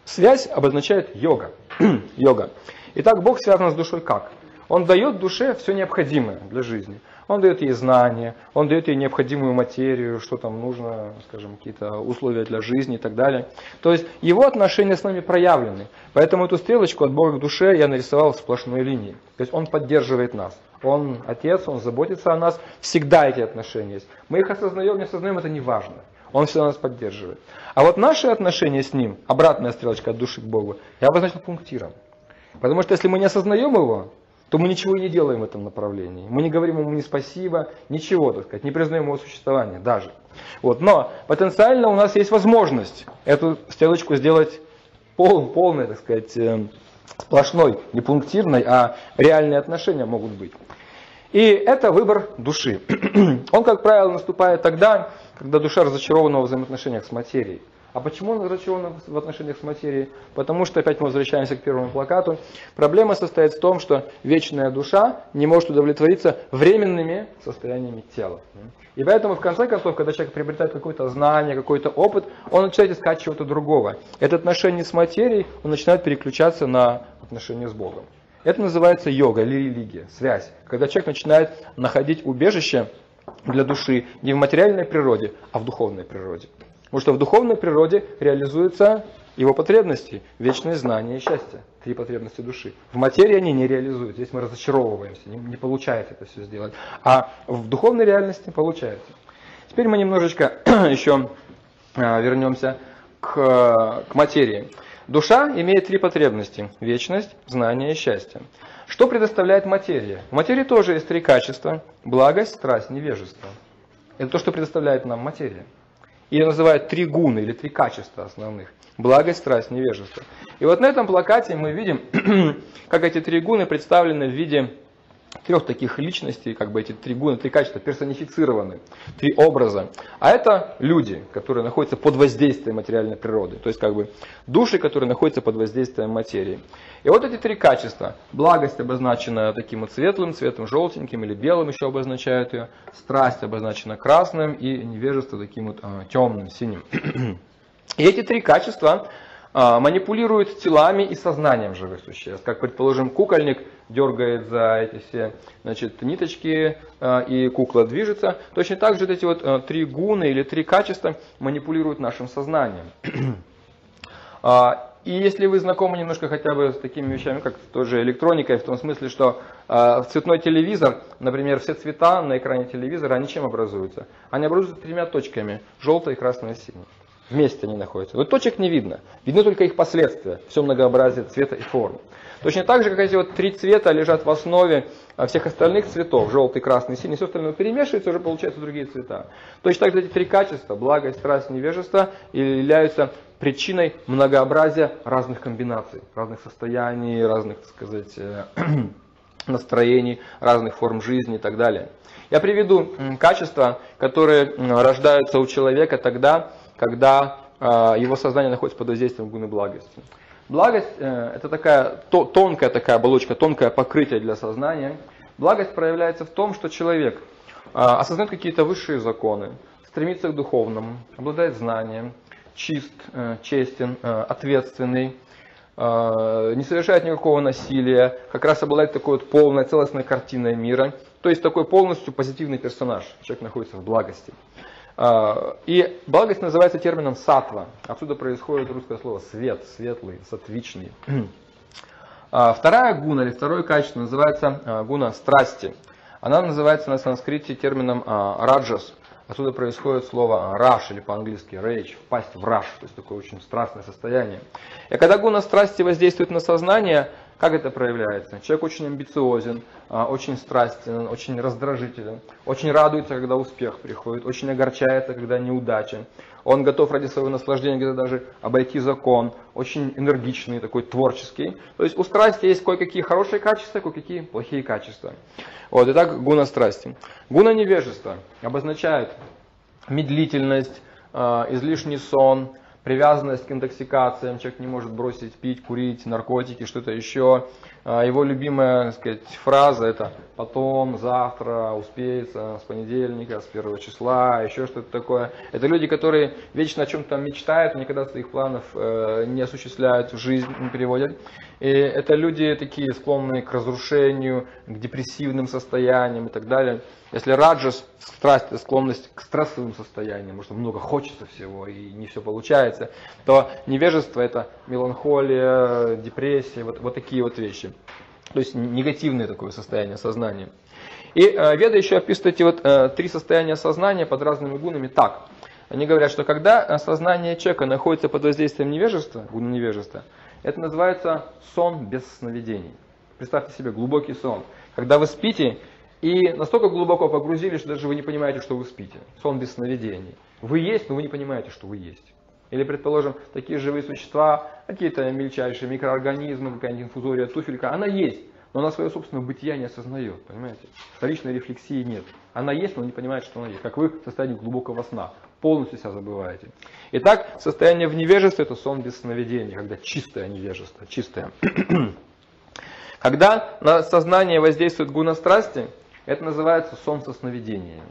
Связь обозначает йога. йога. Итак, Бог связан с душой как? Он дает душе все необходимое для жизни. Он дает ей знания, он дает ей необходимую материю, что там нужно, скажем, какие-то условия для жизни и так далее. То есть его отношения с нами проявлены. Поэтому эту стрелочку от Бога к душе я нарисовал сплошной линии. То есть он поддерживает нас. Он отец, он заботится о нас. Всегда эти отношения есть. Мы их осознаем, не осознаем, это не важно. Он всегда нас поддерживает. А вот наши отношения с ним, обратная стрелочка от души к Богу, я обозначил пунктиром. Потому что если мы не осознаем его, то мы ничего и не делаем в этом направлении. Мы не говорим ему ни спасибо, ничего, так сказать, не признаем его существование даже. Вот. Но потенциально у нас есть возможность эту стрелочку сделать пол, полной, так сказать, э, сплошной, не пунктирной, а реальные отношения могут быть. И это выбор души. Он, как правило, наступает тогда, когда душа разочарована в взаимоотношениях с материей. А почему он разочарован в отношениях с материей? Потому что, опять мы возвращаемся к первому плакату, проблема состоит в том, что вечная душа не может удовлетвориться временными состояниями тела. И поэтому, в конце концов, когда человек приобретает какое-то знание, какой-то опыт, он начинает искать чего-то другого. Это отношение с материей, он начинает переключаться на отношения с Богом. Это называется йога или религия, связь. Когда человек начинает находить убежище для души не в материальной природе, а в духовной природе. Потому что в духовной природе реализуются его потребности, вечное знание и счастье, три потребности души. В материи они не реализуют, здесь мы разочаровываемся, не, не получается это все сделать. А в духовной реальности получается. Теперь мы немножечко еще а, вернемся к, к материи. Душа имеет три потребности – вечность, знание и счастье. Что предоставляет материя? В материи тоже есть три качества – благость, страсть, невежество. Это то, что предоставляет нам материя. Ее называют три гуны или три качества основных. Благость, страсть, невежество. И вот на этом плакате мы видим, как эти три гуны представлены в виде трех таких личностей, как бы эти три гуна, три качества персонифицированы, три образа. А это люди, которые находятся под воздействием материальной природы, то есть как бы души, которые находятся под воздействием материи. И вот эти три качества, благость обозначена таким вот светлым цветом, желтеньким или белым еще обозначают ее, страсть обозначена красным и невежество таким вот а, темным, синим. И эти три качества а, манипулируют телами и сознанием живых существ. Как, предположим, кукольник дергает за эти все значит, ниточки, а, и кукла движется. Точно так же вот эти вот а, три гуны или три качества манипулируют нашим сознанием. И если вы знакомы немножко хотя бы с такими вещами, как тоже электроникой, в том смысле, что э, цветной телевизор, например, все цвета на экране телевизора, они чем образуются? Они образуются тремя точками, желтый, красный и синий. Вместе они находятся. Вот точек не видно. Видно только их последствия, все многообразие цвета и формы. Точно так же, как эти вот три цвета лежат в основе а, всех остальных цветов, желтый, красный, синий, все остальное перемешивается, уже получаются другие цвета. Точно так же эти три качества, благость, страсть, невежество, являются причиной многообразия разных комбинаций, разных состояний, разных, так сказать, э, настроений, разных форм жизни и так далее. Я приведу качества, которые рождаются у человека тогда, когда а, его сознание находится под воздействием гуны благости. Благость э, – это такая тонкая такая оболочка, тонкое покрытие для сознания. Благость проявляется в том, что человек а, осознает какие-то высшие законы, стремится к духовному, обладает знанием, чист, э, честен, э, ответственный, не совершает никакого насилия, как раз обладает такой вот полной, целостной картиной мира. То есть такой полностью позитивный персонаж. Человек находится в благости. А, и благость называется термином сатва. Отсюда происходит русское слово свет, светлый, сатвичный. А, вторая гуна или второе качество называется а, гуна страсти. Она называется на санскрите термином раджас. Отсюда происходит слово раш или по-английски rage, впасть в раш, то есть такое очень страстное состояние. И когда гуна страсти воздействует на сознание, как это проявляется? Человек очень амбициозен, а, очень страстен, очень раздражителен, очень радуется, когда успех приходит, очень огорчается, когда неудача. Он готов ради своего наслаждения где-то даже обойти закон, очень энергичный, такой творческий. То есть у страсти есть кое-какие хорошие качества, кое-какие плохие качества. Вот, итак, гуна страсти. Гуна невежества обозначает медлительность, а, излишний сон, привязанность к интоксикациям, человек не может бросить пить, курить, наркотики, что-то еще. А, его любимая так сказать, фраза это потом, завтра, успеется, с понедельника, с первого числа, еще что-то такое. Это люди, которые вечно о чем-то мечтают, никогда своих планов э, не осуществляют, в жизнь не переводят. И это люди такие склонные к разрушению, к депрессивным состояниям и так далее. Если раджас, страсть, склонность к стрессовым состояниям, потому что много хочется всего и не все получается, то невежество это меланхолия, депрессия, вот, вот такие вот вещи. То есть негативное такое состояние сознания. И э, Веда еще описывают эти вот э, три состояния сознания под разными гунами так. Они говорят, что когда э, сознание человека находится под воздействием невежества, гуна невежества, это называется сон без сновидений. Представьте себе глубокий сон. Когда вы спите и настолько глубоко погрузились, что даже вы не понимаете, что вы спите. Сон без сновидений. Вы есть, но вы не понимаете, что вы есть. Или, предположим, такие живые существа, какие-то мельчайшие микроорганизмы, какая-нибудь инфузория, туфелька, она есть, но она свое собственное бытие не осознает, понимаете? Вторичной рефлексии нет. Она есть, но не понимает, что она есть. Как вы в состоянии глубокого сна. Полностью себя забываете. Итак, состояние в невежестве это сон без сновидений, когда чистое невежество, чистое. Когда на сознание воздействует гуна страсти, это называется сон со сновидениями.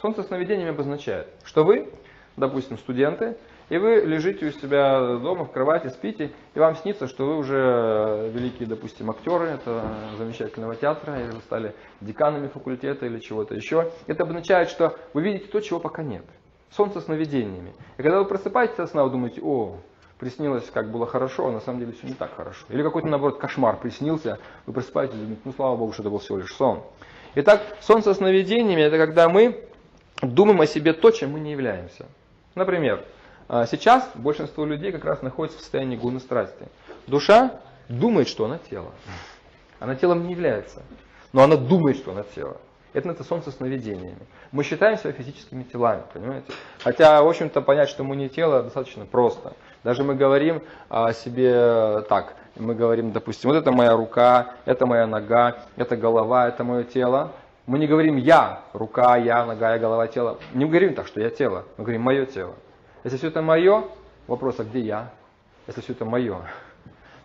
Сон со сновидениями обозначает, что вы, допустим, студенты, и вы лежите у себя дома в кровати, спите, и вам снится, что вы уже великие, допустим, актеры это замечательного театра, или вы стали деканами факультета или чего-то еще. Это обозначает, что вы видите то, чего пока нет. Сон со сновидениями. И когда вы просыпаетесь со сна, вы думаете, о, приснилось, как было хорошо, а на самом деле все не так хорошо. Или какой-то, наоборот, кошмар приснился, вы просыпаетесь и думаете, ну, слава Богу, что это был всего лишь сон. Итак, сон со сновидениями – это когда мы думаем о себе то, чем мы не являемся. Например, а сейчас большинство людей как раз находится в состоянии гуны страсти. Душа думает, что она тело. Она телом не является, но она думает, что она тело. Это это сон со сновидениями. Мы считаем себя физическими телами, понимаете? Хотя, в общем-то, понять, что мы не тело, достаточно просто. Даже мы говорим о себе так. Мы говорим, допустим, вот это моя рука, это моя нога, это голова, это мое тело. Мы не говорим я, рука, я, нога, я, голова, тело. Не говорим так, что я тело. Мы говорим мое тело. Если все это мое, вопрос, а где я? Если все это мое.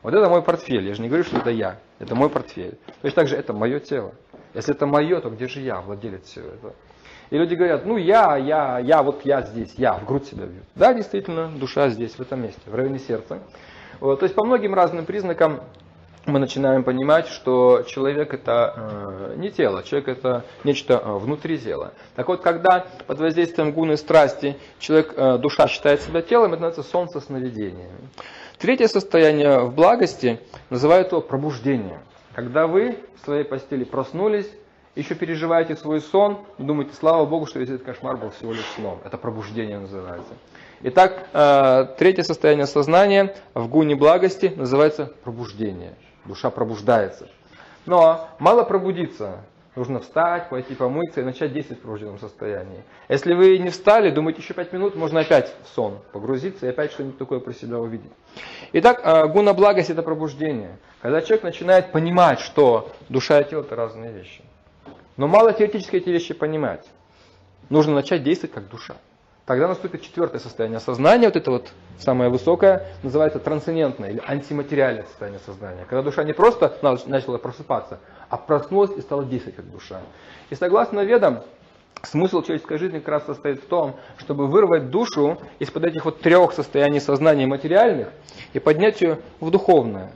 Вот это мой портфель. Я же не говорю, что это я. Это мой портфель. То есть также это мое тело. Если это мое, то где же я, владелец всего этого? И люди говорят, ну я, я, я, вот я здесь, я, в грудь себя бью. Да, действительно, душа здесь, в этом месте, в районе сердца. Вот, то есть по многим разным признакам мы начинаем понимать, что человек это э, не тело, человек это нечто э, внутри тела. Так вот, когда под воздействием гуны страсти человек, э, душа считает себя телом, это называется солнце сновидения. Третье состояние в благости называют его пробуждение. Когда вы в своей постели проснулись, еще переживаете свой сон, думаете, слава Богу, что весь этот кошмар был всего лишь сном. Это пробуждение называется. Итак, э, третье состояние сознания в гуне благости называется пробуждение душа пробуждается. Но мало пробудиться. Нужно встать, пойти помыться и начать действовать в пробужденном состоянии. Если вы не встали, думаете, еще пять минут, можно опять в сон погрузиться и опять что-нибудь такое про себя увидеть. Итак, а, гуна благость это пробуждение. Когда человек начинает понимать, что душа и тело это разные вещи. Но мало теоретически эти вещи понимать. Нужно начать действовать как душа. Тогда наступит четвертое состояние сознания, вот это вот самое высокое, называется трансцендентное или антиматериальное состояние сознания. Когда душа не просто начала просыпаться, а проснулась и стала действовать как душа. И согласно ведам, смысл человеческой жизни как раз состоит в том, чтобы вырвать душу из-под этих вот трех состояний сознания материальных и поднять ее в духовное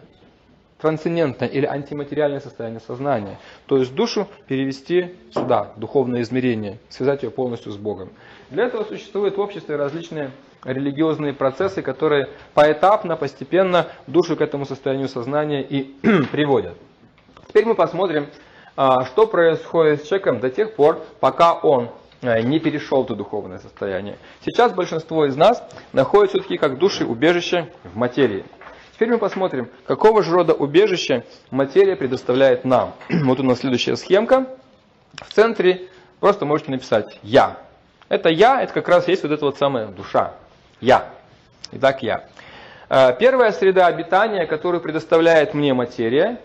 трансцендентное или антиматериальное состояние сознания. То есть душу перевести сюда, духовное измерение, связать ее полностью с Богом. Для этого существуют в обществе различные религиозные процессы, которые поэтапно, постепенно душу к этому состоянию сознания и приводят. Теперь мы посмотрим, а, что происходит с человеком до тех пор, пока он э, не перешел в духовное состояние. Сейчас большинство из нас находится все-таки как души убежище в материи. Теперь мы посмотрим, какого же рода убежище материя предоставляет нам. Вот у нас следующая схемка. В центре просто можете написать «Я». Это «Я», это как раз есть вот эта вот самая душа. «Я». Итак, «Я». Э, первая среда обитания, которую предоставляет мне материя,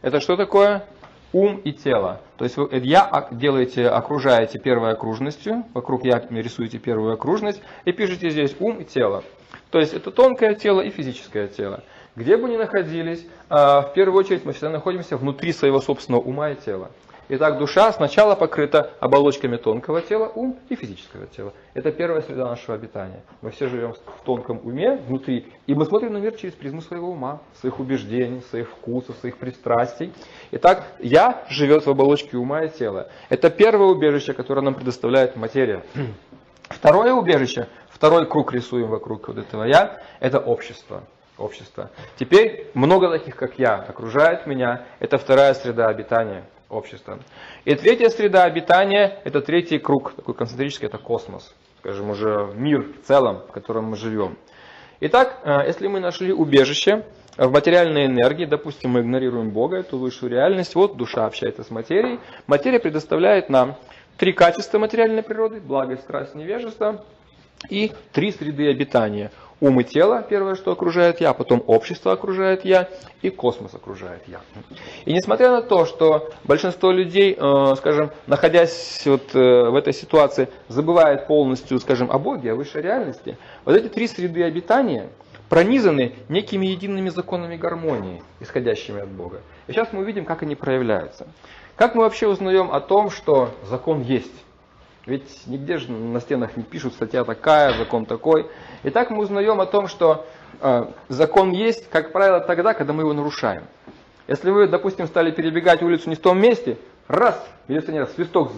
это что такое? Ум и тело. То есть вы я делаете, окружаете первой окружностью, вокруг я рисуете первую окружность и пишете здесь ум и тело. То есть это тонкое тело и физическое тело. Где бы ни находились, а, в первую очередь мы всегда находимся внутри своего собственного ума и тела. Итак, душа сначала покрыта оболочками тонкого тела, ум и физического тела. Это первая среда нашего обитания. Мы все живем в тонком уме, внутри, и мы смотрим на мир через призму своего ума, своих убеждений, своих вкусов, своих пристрастий. Итак, я живет в оболочке ума и тела. Это первое убежище, которое нам предоставляет материя. Второе убежище, второй круг рисуем вокруг вот этого я, это общество общество. Теперь много таких, как я, окружает меня. Это вторая среда обитания общества. И третья среда обитания, это третий круг, такой концентрический, это космос. Скажем, уже мир в целом, в котором мы живем. Итак, э, если мы нашли убежище в материальной энергии, допустим, мы игнорируем Бога, эту высшую реальность, вот душа общается с материей, материя предоставляет нам три качества материальной природы, благость, страсть, невежество, и три среды обитания – Ум и тело, первое, что окружает я, потом общество окружает я, и космос окружает я. И несмотря на то, что большинство людей, э, скажем, находясь вот э, в этой ситуации, забывает полностью, скажем, о Боге, о высшей реальности, вот эти три среды обитания пронизаны некими едиными законами гармонии, исходящими от Бога. И сейчас мы увидим, как они проявляются. Как мы вообще узнаем о том, что закон есть? Ведь нигде же на стенах не пишут статья такая, закон такой. И так мы узнаем о том, что э, закон есть, как правило, тогда, когда мы его нарушаем. Если вы, допустим, стали перебегать улицу не в том месте, раз, милиционер свисток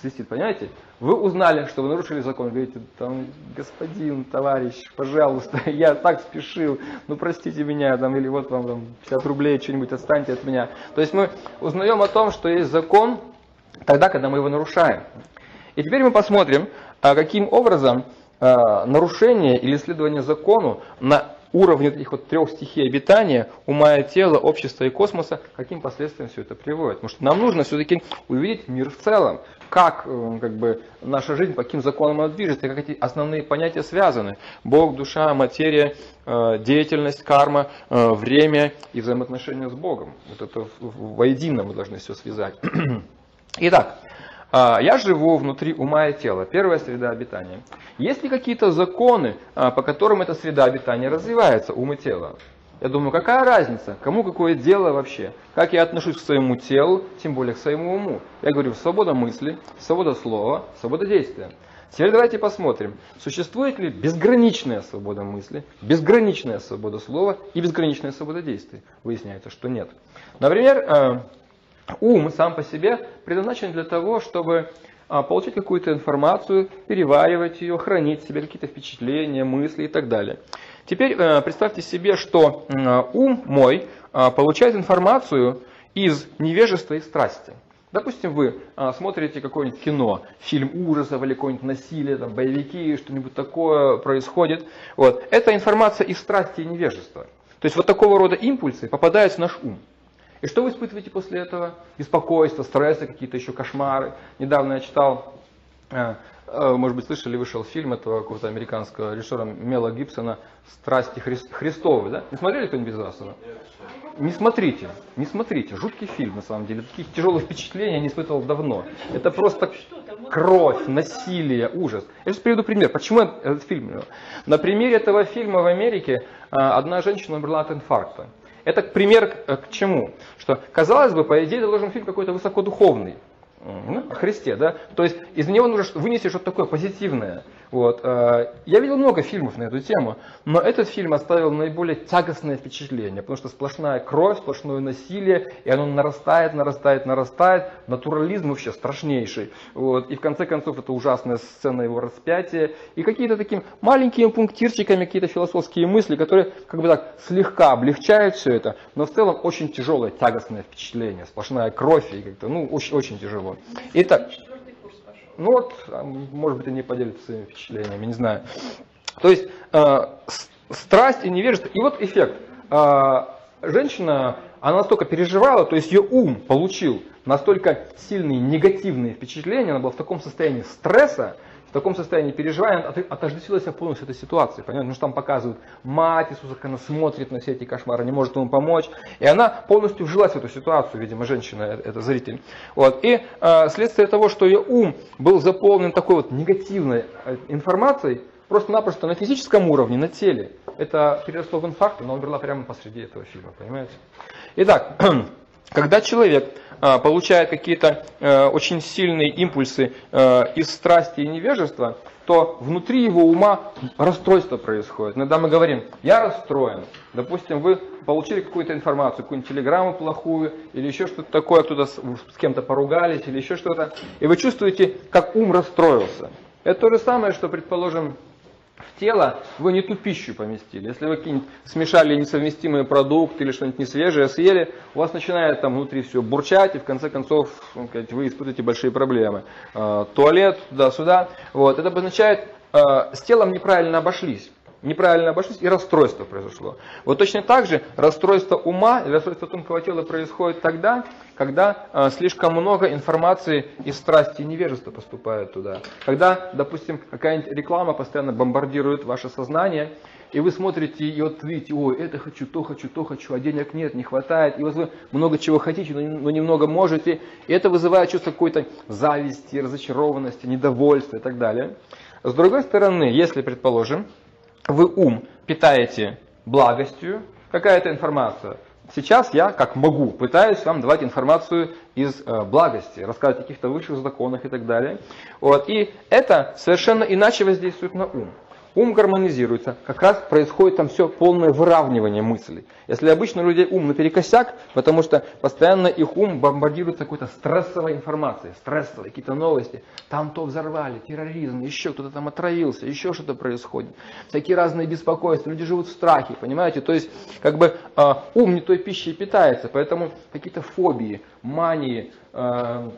свистит, понимаете? Вы узнали, что вы нарушили закон. Говорите, там, господин, товарищ, пожалуйста, я так спешил, ну простите меня, там, или вот вам там, 50 рублей, что-нибудь отстаньте от меня. То есть мы узнаем о том, что есть закон тогда, когда мы его нарушаем. И теперь мы посмотрим, а, каким образом а, нарушение или следование закону на уровне этих вот трех стихий обитания, ума и тела, общества и космоса, каким последствиям все это приводит. Потому что нам нужно все-таки увидеть мир в целом, как, э, как бы, наша жизнь, по каким законам она движется, как эти основные понятия связаны. Бог, душа, материя, э, деятельность, карма, э, время и взаимоотношения с Богом. Вот это воедино мы должны все связать. Итак, я живу внутри ума и тела, первая среда обитания. Есть ли какие-то законы, а, по которым эта среда обитания развивается, ум и тело? Я думаю, какая разница, кому какое дело вообще? Как я отношусь к своему телу, тем более к своему уму? Я говорю, свобода мысли, свобода слова, свобода действия. Теперь давайте посмотрим, существует ли безграничная свобода мысли, безграничная свобода слова и безграничная свобода действий. Выясняется, что нет. Например, а, Ум сам по себе предназначен для того, чтобы а, получить какую-то информацию, переваривать ее, хранить себе какие-то впечатления, мысли и так далее. Теперь э, представьте себе, что ум мой а, получает информацию из невежества и страсти. Допустим, вы а, смотрите какое-нибудь кино, фильм ужасов или какое-нибудь насилие, там, боевики, что-нибудь такое происходит. Вот. Это информация из страсти и невежества. То есть вот такого рода импульсы попадают в наш ум. И что вы испытываете после этого? Беспокойство, стрессы, какие-то еще кошмары. Недавно я читал, э, э, может быть, слышали, вышел фильм этого какого-то американского режиссера Мела Гибсона «Страсти Христовы». Да? Не смотрели кто-нибудь из вас? Не смотрите, не смотрите. Жуткий фильм, на самом деле. Таких тяжелых впечатлений я не испытывал давно. Это просто кровь, насилие, ужас. Я сейчас приведу пример. Почему этот фильм? На примере этого фильма в Америке э, одна женщина умерла от инфаркта. Это пример к чему? Что, казалось бы, по идее, должен фильм какой-то высокодуховный. Ну, о Христе, да? То есть из него нужно вынести что-то такое позитивное. Вот. Э, я видел много фильмов на эту тему, но этот фильм оставил наиболее тягостное впечатление, потому что сплошная кровь, сплошное насилие, и оно нарастает, нарастает, нарастает. Натурализм вообще страшнейший. Вот. И в конце концов это ужасная сцена его распятия. И какие-то такими маленькими пунктирчиками, какие-то философские мысли, которые как бы так слегка облегчают все это, но в целом очень тяжелое, тягостное впечатление. Сплошная кровь, и как-то, ну, очень, очень тяжело. Итак, ну вот, а, может быть, они поделятся своими впечатлениями, не знаю. То есть э, страсть и невежество. И вот эффект. Э, женщина, она настолько переживала, то есть ее ум получил настолько сильные негативные впечатления, она была в таком состоянии стресса, таком состоянии переживания отождествила себя полностью этой ситуации. Понятно? Потому что там показывают мать Иисуса, как она смотрит на все эти кошмары, не может ему помочь. И она полностью вжилась в эту ситуацию, видимо, женщина, э, это зритель. Вот. И э, следствие того, что ее ум был заполнен такой вот негативной э, информацией, просто-напросто на физическом уровне, на теле. Это переросло в инфаркт, но умерла прямо посреди этого фильма, понимаете? Итак, когда человек а, получает какие-то а, очень сильные импульсы а, из страсти и невежества, то внутри его ума расстройство происходит. Иногда мы говорим, я расстроен. Допустим, вы получили какую-то информацию, какую-нибудь телеграмму плохую, или еще что-то такое, кто-то с, с кем-то поругались, или еще что-то, и вы чувствуете, как ум расстроился. Это то же самое, что, предположим, в тело вы не ту пищу поместили. Если вы какие-нибудь смешали несовместимые продукты или что-нибудь несвежее съели, у вас начинает там внутри все бурчать, и в конце концов вы испытываете большие проблемы. А, туалет, туда-сюда. Вот. Это обозначает, а, с телом неправильно обошлись неправильно обошлись, и расстройство произошло. Вот точно так же расстройство ума и расстройство тонкого тела происходит тогда, когда э, слишком много информации из страсти и невежества поступает туда. Когда, допустим, какая-нибудь реклама постоянно бомбардирует ваше сознание, и вы смотрите и вот видите, ой, это хочу, то хочу, то хочу, а денег нет, не хватает. И вот вы много чего хотите, но, но немного можете. И это вызывает чувство какой-то зависти, разочарованности, недовольства и так далее. С другой стороны, если, предположим, вы ум питаете благостью, какая-то информация. Сейчас я, как могу, пытаюсь вам давать информацию из э, благости, рассказывать о каких-то высших законах и так далее. Вот. И это совершенно иначе воздействует на ум ум гармонизируется, как раз происходит там все полное выравнивание мыслей. Если обычно у людей ум наперекосяк, потому что постоянно их ум бомбардируется какой-то стрессовой информацией, стрессовой, какие-то новости. Там то взорвали, терроризм, еще кто-то там отравился, еще что-то происходит. Всякие разные беспокойства, люди живут в страхе, понимаете? То есть как бы э, ум не той пищей питается, поэтому какие-то фобии, мании, э,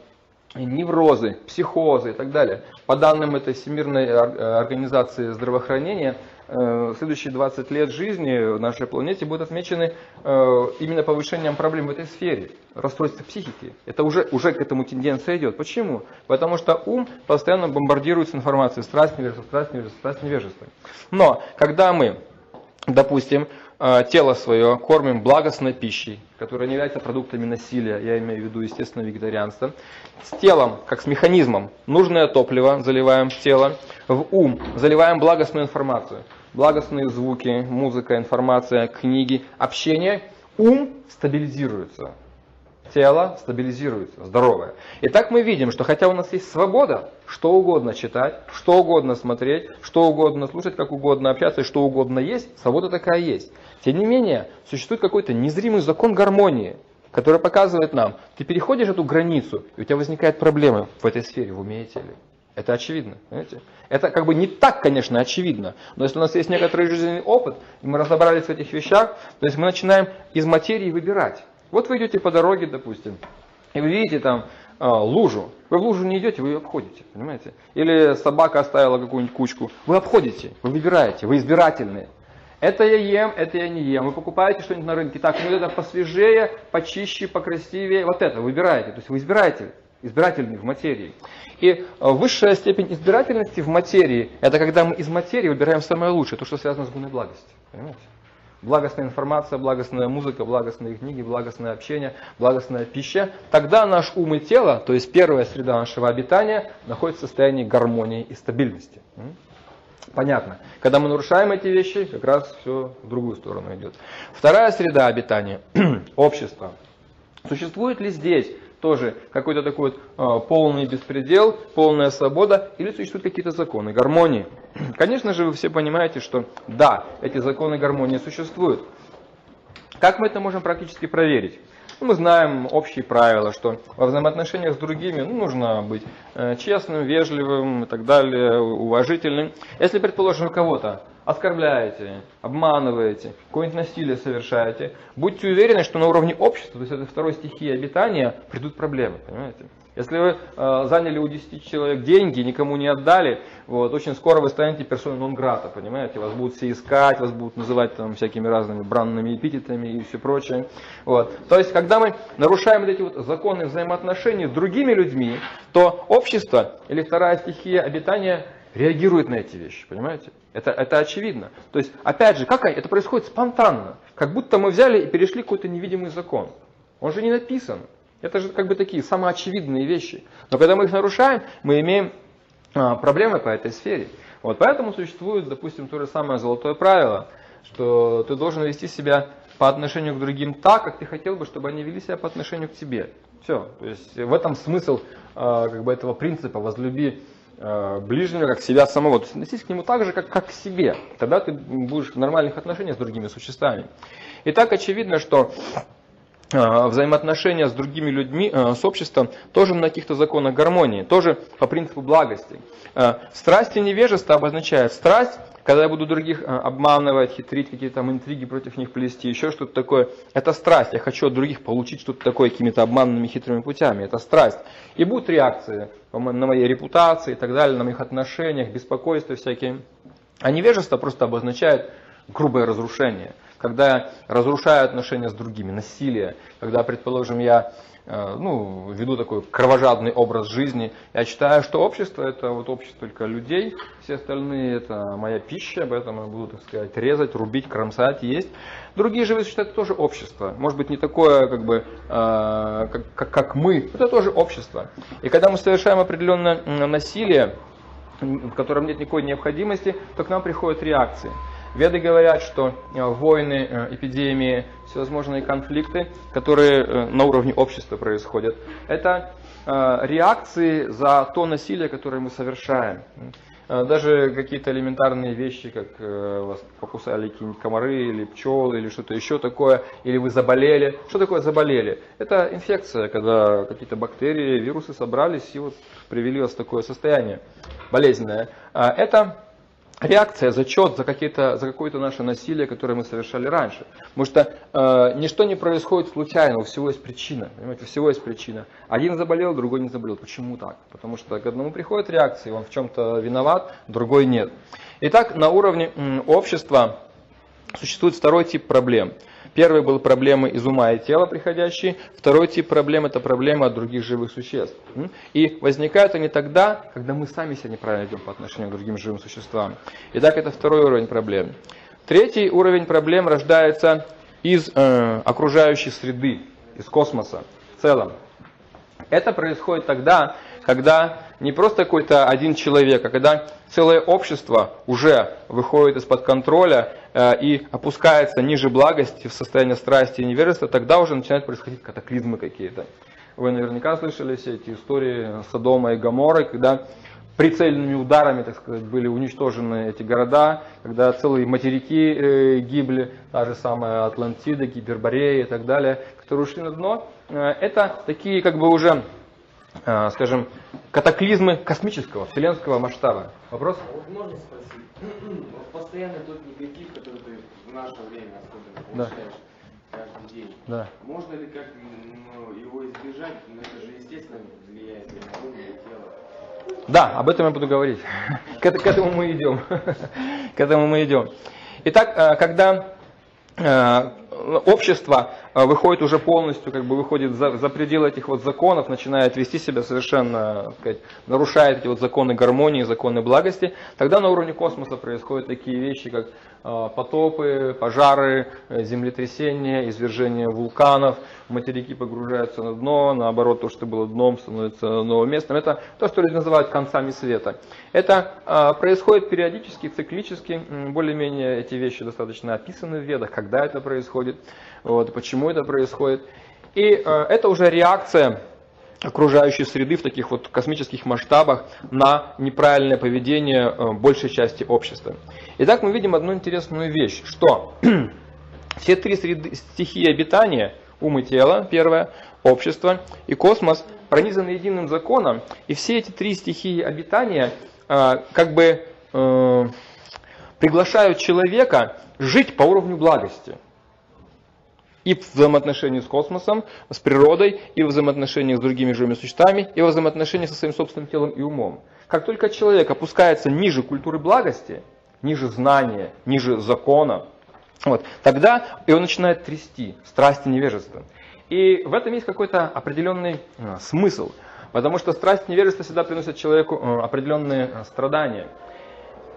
неврозы, психозы и так далее. По данным этой Всемирной организации здравоохранения, э, следующие 20 лет жизни в нашей планете будут отмечены э, именно повышением проблем в этой сфере, расстройства психики. Это уже, уже к этому тенденция идет. Почему? Потому что ум постоянно бомбардируется информацией, страсть, невежество, страсть, невежество, страсть, невежество. Но когда мы, допустим, э, тело свое кормим благостной пищей, которые не являются продуктами насилия, я имею в виду, естественно, вегетарианство. С телом, как с механизмом, нужное топливо заливаем в тело, в ум заливаем благостную информацию. Благостные звуки, музыка, информация, книги, общение. Ум стабилизируется, тело стабилизируется, здоровое. Итак, мы видим, что хотя у нас есть свобода, что угодно читать, что угодно смотреть, что угодно слушать, как угодно общаться и что угодно есть, свобода такая есть. Тем не менее, существует какой-то незримый закон гармонии, который показывает нам, ты переходишь эту границу, и у тебя возникают проблемы в этой сфере, в уме и теле. Это очевидно. Понимаете? Это как бы не так, конечно, очевидно. Но если у нас есть некоторый жизненный опыт, и мы разобрались в этих вещах, то есть мы начинаем из материи выбирать. Вот вы идете по дороге, допустим, и вы видите там э, лужу. Вы в лужу не идете, вы ее обходите, понимаете? Или собака оставила какую-нибудь кучку. Вы обходите, вы выбираете, вы избирательные. Это я ем, это я не ем. Вы покупаете что-нибудь на рынке, так, ну это посвежее, почище, покрасивее. Вот это выбираете. То есть вы избираете, избирательный в материи. И э, высшая степень избирательности в материи, это когда мы из материи выбираем самое лучшее, то, что связано с гуной благости. Понимаете? Благостная информация, благостная музыка, благостные книги, благостное общение, благостная пища. Тогда наш ум и тело, то есть первая среда нашего обитания, находится в состоянии гармонии и стабильности. Понятно. Когда мы нарушаем эти вещи, как раз все в другую сторону идет. Вторая среда обитания – общество. Существует ли здесь тоже какой-то такой вот, э, полный беспредел, полная свобода, или существуют какие-то законы гармонии? Конечно же, вы все понимаете, что да, эти законы гармонии существуют. Как мы это можем практически проверить? Мы знаем общие правила, что во взаимоотношениях с другими ну, нужно быть э, честным, вежливым и так далее, уважительным. Если, предположим, вы кого-то оскорбляете, обманываете, какое-нибудь насилие совершаете, будьте уверены, что на уровне общества, то есть это второй стихии обитания, придут проблемы, понимаете? Если вы э, заняли у 10 человек деньги, никому не отдали, вот, очень скоро вы станете персоной нон-грата, понимаете? Вас будут все искать, вас будут называть там всякими разными бранными эпитетами и все прочее. Вот. То есть, когда мы нарушаем вот эти вот законы взаимоотношений с другими людьми, то общество или вторая стихия обитания реагирует на эти вещи, понимаете? Это, это очевидно. То есть, опять же, как это происходит спонтанно, как будто мы взяли и перешли какой-то невидимый закон. Он же не написан. Это же как бы такие самоочевидные вещи. Но когда мы их нарушаем, мы имеем а, проблемы по этой сфере. Вот поэтому существует, допустим, то же самое золотое правило, что ты должен вести себя по отношению к другим так, как ты хотел бы, чтобы они вели себя по отношению к тебе. Все. То есть в этом смысл э, как бы этого принципа возлюби ближнего как себя самого. То есть относись к нему так же, как, как к себе. Тогда ты будешь в нормальных отношениях с другими существами. И так очевидно, что взаимоотношения с другими людьми, с обществом, тоже на каких-то законах гармонии, тоже по принципу благости. Страсть и невежество обозначает страсть, когда я буду других обманывать, хитрить, какие-то там интриги против них плести, еще что-то такое. Это страсть. Я хочу от других получить что-то такое какими-то обманными, хитрыми путями. Это страсть. И будут реакции на моей репутации и так далее, на моих отношениях, беспокойства всякие. А невежество просто обозначает грубое разрушение – когда разрушаю отношения с другими, насилие, когда, предположим, я э, ну, веду такой кровожадный образ жизни, я считаю, что общество это вот общество только людей, все остальные это моя пища, поэтому я буду, так сказать, резать, рубить, кромсать, есть. Другие же считают это тоже общество, может быть не такое, как бы, э, как, как мы, это тоже общество. И когда мы совершаем определенное насилие, в котором нет никакой необходимости, то к нам приходят реакции. Веды говорят, что э, войны, э, эпидемии, всевозможные конфликты, которые э, на уровне общества происходят, это реакции за то насилие, которое мы совершаем. Даже какие-то элементарные вещи, как вас покусали какие-нибудь комары или пчелы или что-то еще такое, или вы заболели. Что такое заболели? Это инфекция, когда какие-то бактерии, вирусы собрались и вот привели вас в такое состояние болезненное. Это реакция, зачет за, за какое-то наше насилие, которое мы совершали раньше. Потому что э, ничто не происходит случайно, у всего есть причина. Понимаете, у всего есть причина. Один заболел, другой не заболел. Почему так? Потому что к одному приходит реакция, он в чем-то виноват, другой нет. Итак, на уровне общества существует второй тип проблем – Первый был проблемы из ума и тела приходящие. Второй тип проблем – это проблемы от других живых существ. И возникают они тогда, когда мы сами себя неправильно ведем по отношению к другим живым существам. Итак, это второй уровень проблем. Третий уровень проблем рождается из э, окружающей среды, из космоса в целом. Это происходит тогда, когда не просто какой-то один человек, а когда целое общество уже выходит из-под контроля и опускается ниже благости в состояние страсти и невежества, тогда уже начинают происходить катаклизмы какие-то. Вы наверняка слышали все эти истории Содома и Гаморы, когда прицельными ударами, так сказать, были уничтожены эти города, когда целые материки э, гибли, та же самая Атлантида, Гиперборея и так далее, которые ушли на дно. Э, это такие как бы уже Э, скажем, катаклизмы космического, вселенского масштаба. Вопрос? А можно спросить, постоянно тот негатив, который ты в наше время особенно получаешь да. каждый день, да. можно ли как ну, его избежать, но ну, это же естественно влияет на ум, на тело. Да, об этом я буду говорить. К, к этому мы идем. К этому мы идем. Итак, э, когда э, общество выходит уже полностью, как бы выходит за, за пределы этих вот законов, начинает вести себя совершенно, сказать, нарушает эти вот законы гармонии, законы благости, тогда на уровне космоса происходят такие вещи, как а, потопы, пожары, землетрясения, извержения вулканов, материки погружаются на дно, наоборот, то, что было дном, становится новым местом. Это то, что люди называют концами света. Это э, происходит периодически, циклически, более-менее эти вещи достаточно описаны в ведах, когда это происходит, вот, почему это происходит. И э, это уже реакция окружающей среды в таких вот космических масштабах на неправильное поведение э, большей части общества. Итак, мы видим одну интересную вещь, что все три среды, стихии обитания – ум и тело, первое, общество и космос пронизаны единым законом, и все эти три стихии обитания э, как бы э, приглашают человека жить по уровню благости. И в взаимоотношении с космосом, с природой, и в взаимоотношении с другими живыми существами, и в взаимоотношении со своим собственным телом и умом. Как только человек опускается ниже культуры благости, ниже знания, ниже закона, вот. Тогда его начинает трясти, страсти невежества. И в этом есть какой-то определенный э, смысл, потому что страсть невежества всегда приносит человеку э, определенные э, страдания.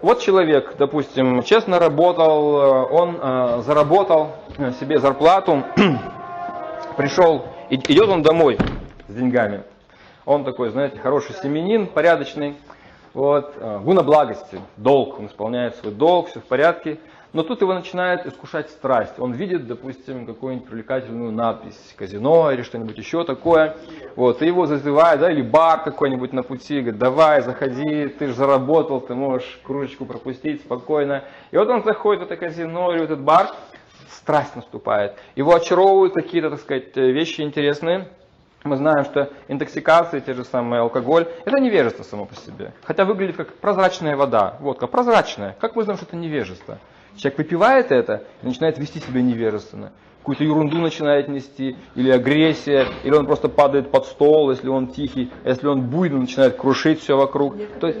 Вот человек, допустим, честно работал, он заработал себе зарплату, пришел, идет он домой с деньгами. Он такой, знаете, хороший семенин, порядочный, Вот, э, гуна благости, долг, он исполняет свой долг, все в порядке. Но тут его начинает искушать страсть. Он видит, допустим, какую-нибудь привлекательную надпись, казино или что-нибудь еще такое. Вот, и его зазывает, да, или бар какой-нибудь на пути, говорит, давай, заходи, ты же заработал, ты можешь кружечку пропустить спокойно. И вот он заходит в это казино или в этот бар, страсть наступает. Его очаровывают какие-то, так сказать, вещи интересные. Мы знаем, что интоксикации, те же самые алкоголь, это невежество само по себе. Хотя выглядит как прозрачная вода, водка, прозрачная. Как мы знаем, что это невежество? Человек выпивает это и начинает вести себя невежественно. Какую-то ерунду начинает нести, или агрессия, или он просто падает под стол, если он тихий, если он буйный, начинает крушить все вокруг. То есть,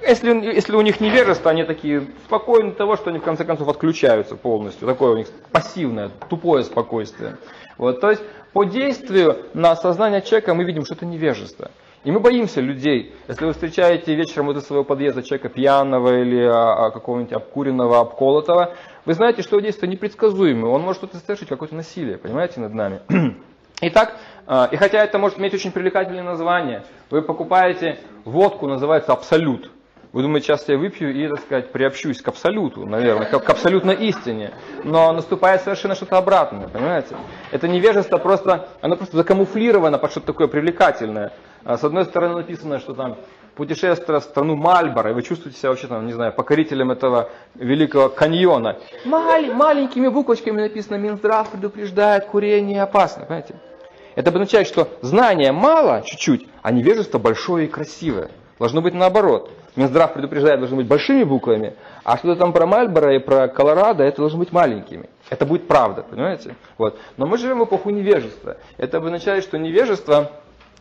если, если у них невежество, они такие спокойны того, что они в конце концов отключаются полностью. Такое у них пассивное, тупое спокойствие. Вот, то есть по действию на сознание человека мы видим, что это невежество. И мы боимся людей. Если вы встречаете вечером из своего подъезда человека пьяного или а, а, какого-нибудь обкуренного, обколотого, вы знаете, что его действия непредсказуемы. Он может что-то совершить, какое-то насилие, понимаете, над нами. Итак, а, и хотя это может иметь очень привлекательное название, вы покупаете водку, называется Абсолют. Вы думаете, сейчас я выпью и, так сказать, приобщусь к абсолюту, наверное, к, к абсолютной истине. Но наступает совершенно что-то обратное, понимаете? Это невежество просто, оно просто закамуфлировано под что-то такое привлекательное. А с одной стороны написано, что там путешествие в страну Мальборо, и вы чувствуете себя вообще там, не знаю, покорителем этого великого каньона. Мал, маленькими буквочками написано, Минздрав предупреждает, курение опасно, понимаете? Это обозначает, что знания мало, чуть-чуть, а невежество большое и красивое. Должно быть наоборот. Минздрав предупреждает, должно быть большими буквами, а что-то там про Мальборо и про Колорадо, это должно быть маленькими. Это будет правда, понимаете? Вот. Но мы живем в эпоху невежества. Это обозначает, что невежество,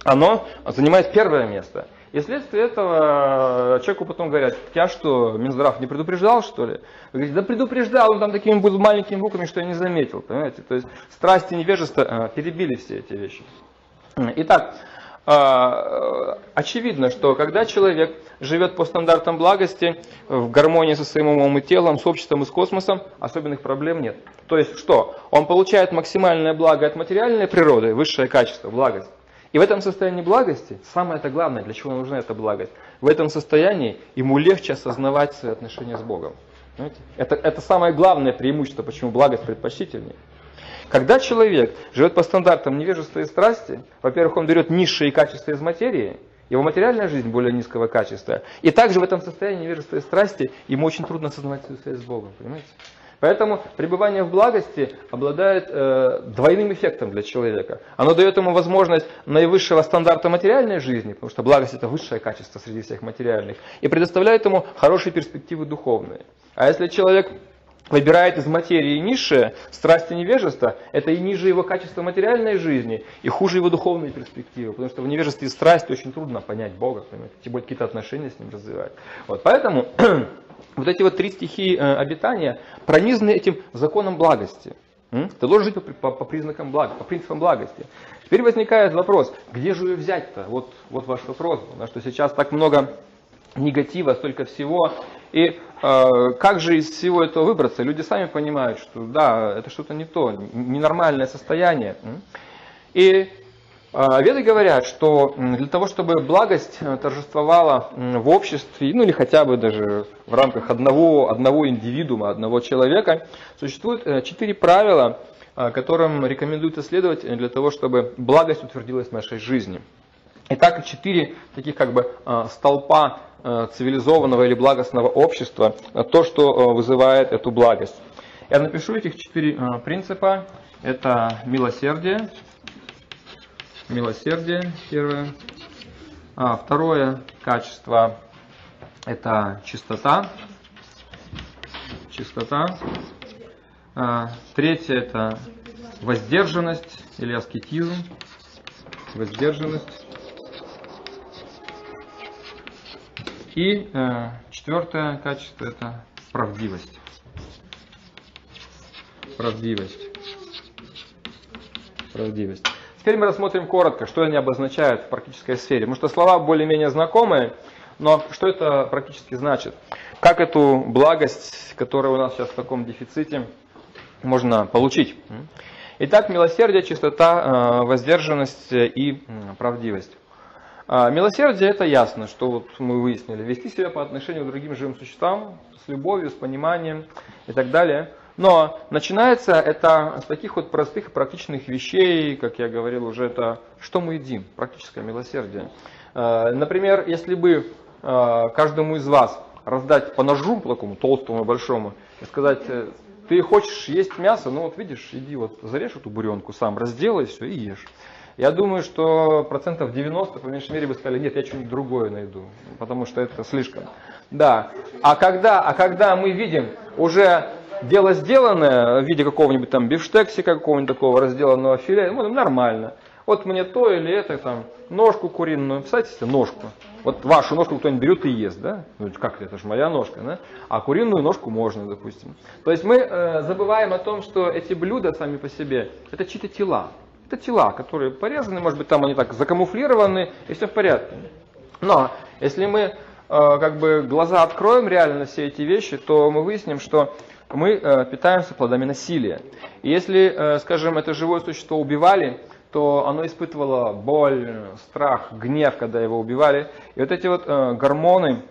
оно занимает первое место. И вследствие этого человеку потом говорят, тебя что, Минздрав не предупреждал, что ли? Вы говорите, да предупреждал, он там такими маленькими буквами, что я не заметил, понимаете? То есть страсти невежество э, перебили все эти вещи. Итак, а, очевидно, что когда человек живет по стандартам благости, в гармонии со своим умом и телом, с обществом и с космосом, особенных проблем нет. То есть что? Он получает максимальное благо от материальной природы, высшее качество, благость. И в этом состоянии благости, самое это главное, для чего нужна эта благость, в этом состоянии ему легче осознавать свои отношения с Богом. Это, это самое главное преимущество, почему благость предпочтительнее. Когда человек живет по стандартам невежества и страсти, во-первых, он берет низшие качества из материи, его материальная жизнь более низкого качества. И также в этом состоянии невежества и страсти ему очень трудно осознавать свою связь с Богом. Понимаете? Поэтому пребывание в благости обладает э, двойным эффектом для человека. Оно дает ему возможность наивысшего стандарта материальной жизни, потому что благость это высшее качество среди всех материальных, и предоставляет ему хорошие перспективы духовные. А если человек выбирает из материи низшее, страсть и невежество, это и ниже его качества материальной жизни, и хуже его духовной перспективы, потому что в невежестве и страсти очень трудно понять Бога, тем более какие-то отношения с ним развивать. Вот, поэтому вот эти вот три стихии э, обитания пронизаны этим законом благости. Ты должен жить по, по, по признакам блага, по принципам благости. Теперь возникает вопрос, где же ее взять-то? Вот, вот ваш вопрос, потому что сейчас так много негатива, столько всего. И э, как же из всего этого выбраться? Люди сами понимают, что да, это что-то не то, ненормальное состояние. И Веды говорят, что для того, чтобы благость э, торжествовала в обществе, ну или хотя бы даже в рамках одного, одного индивидуума, одного человека, существует э, четыре правила, э, которым рекомендуют исследовать для того, чтобы благость утвердилась в нашей жизни. Итак, четыре таких как бы столпа цивилизованного или благостного общества, то, что вызывает эту благость. Я напишу этих четыре принципа. Это милосердие. Милосердие первое. А, второе качество это чистота. Чистота. А, третье это воздержанность или аскетизм. Воздержанность. И э, четвертое качество это правдивость. Правдивость. Правдивость. Теперь мы рассмотрим коротко, что они обозначают в практической сфере. Потому что слова более-менее знакомые, но что это практически значит? Как эту благость, которая у нас сейчас в таком дефиците, можно получить? Итак, милосердие, чистота, э, воздержанность и правдивость. А, милосердие это ясно, что вот мы выяснили. Вести себя по отношению к другим живым существам с любовью, с пониманием и так далее. Но начинается это с таких вот простых и практичных вещей, как я говорил уже, это что мы едим, практическое милосердие. А, например, если бы а, каждому из вас раздать по ножу, такому толстому и большому, и сказать, э, ты хочешь есть мясо, ну вот видишь, иди вот зарежь эту буренку сам, разделай все и ешь. Я думаю, что процентов 90, по меньшей мере, бы сказали, нет, я что-нибудь другое найду, потому что это слишком. Да. А когда, а когда мы видим уже дело сделанное в виде какого-нибудь там бифштексика, какого-нибудь такого разделанного филе, ну, нормально. Вот мне то или это, там, ножку куриную, представьте себе, ножку. Вот вашу ножку кто-нибудь берет и ест, да? Ну, как это, это же моя ножка, да? А куриную ножку можно, допустим. То есть мы э, забываем о том, что эти блюда сами по себе, это чьи-то тела. Это тела, которые порезаны, может быть, там они так закамуфлированы, и все в порядке. Но если мы э, как бы глаза откроем реально на все эти вещи, то мы выясним, что мы э, питаемся плодами насилия. И если, э, скажем, это живое существо убивали, то оно испытывало боль, страх, гнев, когда его убивали. И вот эти вот э, гормоны,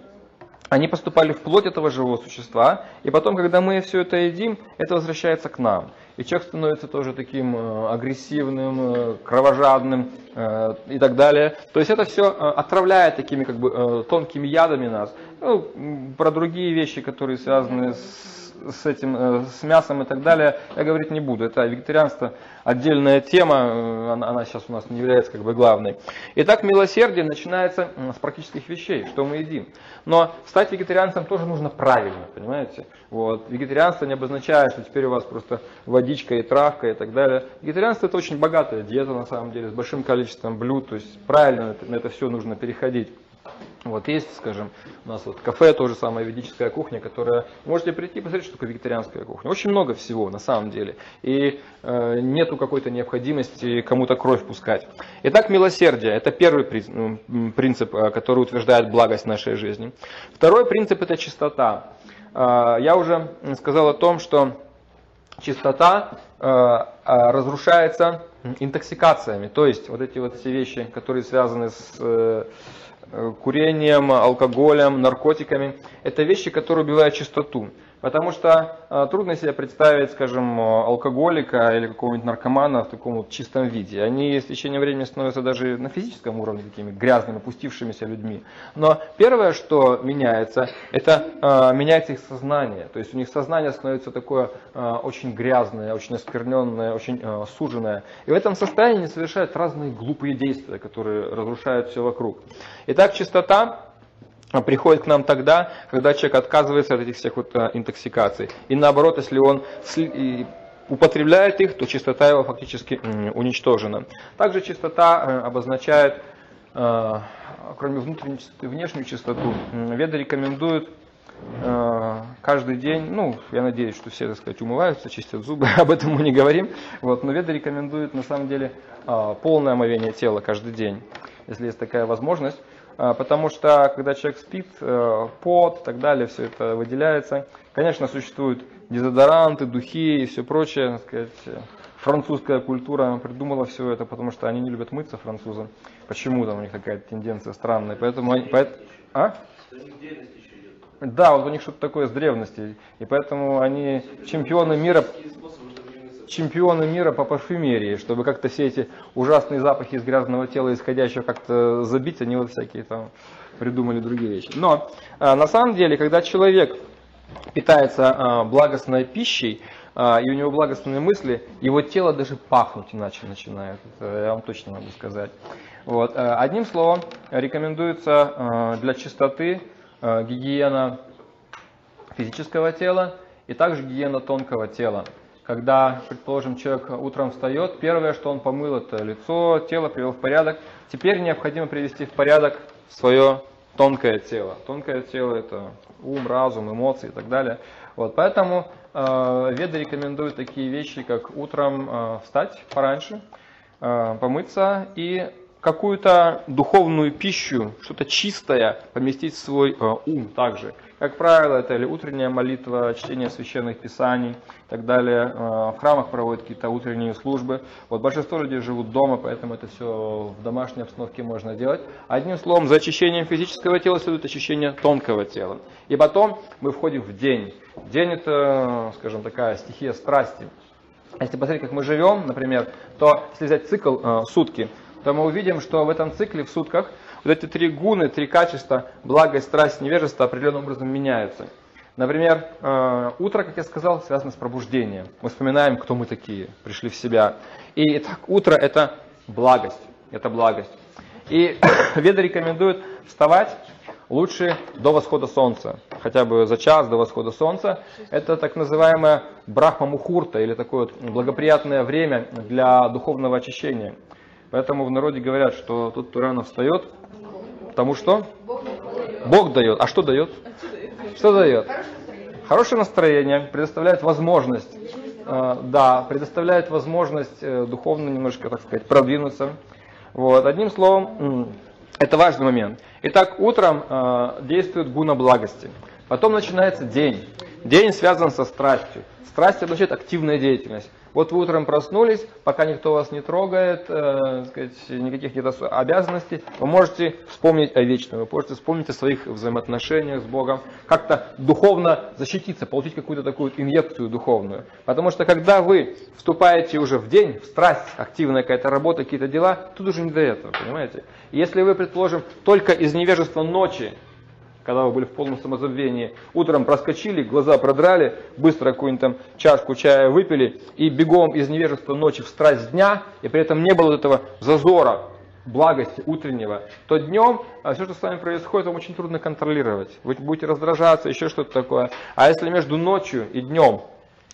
они поступали в плоть этого живого существа, и потом, когда мы все это едим, это возвращается к нам и человек становится тоже таким э, агрессивным, э, кровожадным э, и так далее. То есть это все отравляет такими как бы тонкими ядами нас. Ну, про другие вещи, которые связаны с с этим, э, с мясом и так далее, я говорить не буду. Это вегетарианство отдельная тема, э, она, она сейчас у нас не является как бы главной. Итак, милосердие начинается с практических вещей, что мы едим. Но стать вегетарианцем тоже нужно правильно, понимаете? Вот. Вегетарианство не обозначает, что теперь у вас просто водичка и травка и так далее. Вегетарианство это очень богатая диета на самом деле, с большим количеством блюд, то есть правильно на это все нужно переходить. Вот есть, скажем, у нас вот кафе, тоже самая ведическая кухня, которая... Можете прийти посмотреть, что такое вегетарианская кухня. Очень много всего, на самом деле. И э, нету какой-то необходимости кому-то кровь пускать. Итак, милосердие – это первый принцип, э, который утверждает благость нашей жизни. Второй принцип – это чистота. Э, я уже сказал о том, что чистота э, э разрушается интоксикациями. То есть вот эти вот все вещи, которые связаны с... Э, курением, алкоголем, наркотиками. Это вещи, которые убивают чистоту. Потому что э, трудно себе представить, скажем, алкоголика или какого-нибудь наркомана в таком вот чистом виде. Они с течением времени становятся даже на физическом уровне такими грязными, опустившимися людьми. Но первое, что меняется, это э, меняется их сознание. То есть у них сознание становится такое э, очень грязное, очень оскверненное, очень э, суженное. И в этом состоянии они совершают разные глупые действия, которые разрушают все вокруг. Итак, чистота приходит к нам тогда, когда человек отказывается от этих всех вот э, интоксикаций. И наоборот, если он употребляет их, то чистота его фактически уничтожена. Также чистота э, обозначает, э, кроме внутренней чистоты, внешнюю чистоту. Веды рекомендуют каждый день, ну, я надеюсь, что все, так сказать, умываются, чистят зубы, об этом мы не говорим, вот, но веды рекомендуют, на самом деле, полное омовение тела каждый день, если есть такая возможность. А, потому что когда человек спит, э, пот и так далее, все это выделяется. Конечно, существуют дезодоранты, духи и все прочее, так сказать, французская культура придумала все это, потому что они не любят мыться, французы. Почему-то у них такая тенденция странная. Поэтому они, поэт... а? Да, вот у них что-то такое с древности. И поэтому они чемпионы мира чемпионы мира по парфюмерии, чтобы как-то все эти ужасные запахи из грязного тела исходящего как-то забить, они вот всякие там придумали другие вещи. Но а, на самом деле, когда человек питается а, благостной пищей, а, и у него благостные мысли, его тело даже пахнуть иначе начинает. Это я вам точно могу сказать. Вот. Одним словом, рекомендуется для чистоты гигиена физического тела и также гигиена тонкого тела когда, предположим, человек утром встает, первое, что он помыл, это лицо, тело привел в порядок. Теперь необходимо привести в порядок свое тонкое тело. Тонкое тело это ум, разум, эмоции и так далее. Вот, поэтому э, веды рекомендуют такие вещи, как утром э, встать пораньше, э, помыться и какую-то духовную пищу, что-то чистое поместить в свой э, ум также. Как правило, это или утренняя молитва, чтение священных писаний и так далее. Э, в храмах проводят какие-то утренние службы. Вот большинство людей живут дома, поэтому это все в домашней обстановке можно делать. Одним словом, за очищением физического тела следует очищение тонкого тела. И потом мы входим в день. День это, скажем, такая стихия страсти. Если посмотреть, как мы живем, например, то если взять цикл э, сутки, то мы увидим, что в этом цикле в сутках вот эти три гуны, три качества, благость, страсть, невежество определенным образом меняются. Например, э, утро, как я сказал, связано с пробуждением. Мы вспоминаем, кто мы такие, пришли в себя. И так, утро это благость, это благость. И Веда рекомендует вставать лучше до восхода солнца, хотя бы за час до восхода солнца. Это так называемое брахма мухурта, или такое вот благоприятное время для духовного очищения. Поэтому в народе говорят, что тут кто рано встает, потому что Бог дает. А что дает? Что дает? Хорошее настроение, предоставляет возможность, э, да, предоставляет возможность э, духовно немножко, так сказать, продвинуться. Вот. Одним словом, это важный момент. Итак, утром э, действует гуна благости. Потом начинается день. День связан со страстью. Страсть означает активная деятельность. Вот вы утром проснулись, пока никто вас не трогает, э, сказать, никаких нет обязанностей, вы можете вспомнить о вечном, вы можете вспомнить о своих взаимоотношениях с Богом, как-то духовно защититься, получить какую-то такую инъекцию духовную. Потому что когда вы вступаете уже в день, в страсть, активная какая-то работа, какие-то дела, тут уже не до этого, понимаете? Если вы, предположим, только из невежества ночи когда вы были в полном самозабвении, утром проскочили, глаза продрали, быстро какую-нибудь там чашку чая выпили и бегом из невежества ночи в страсть дня, и при этом не было этого зазора, благости утреннего, то днем а все, что с вами происходит, вам очень трудно контролировать. Вы будете раздражаться, еще что-то такое. А если между ночью и днем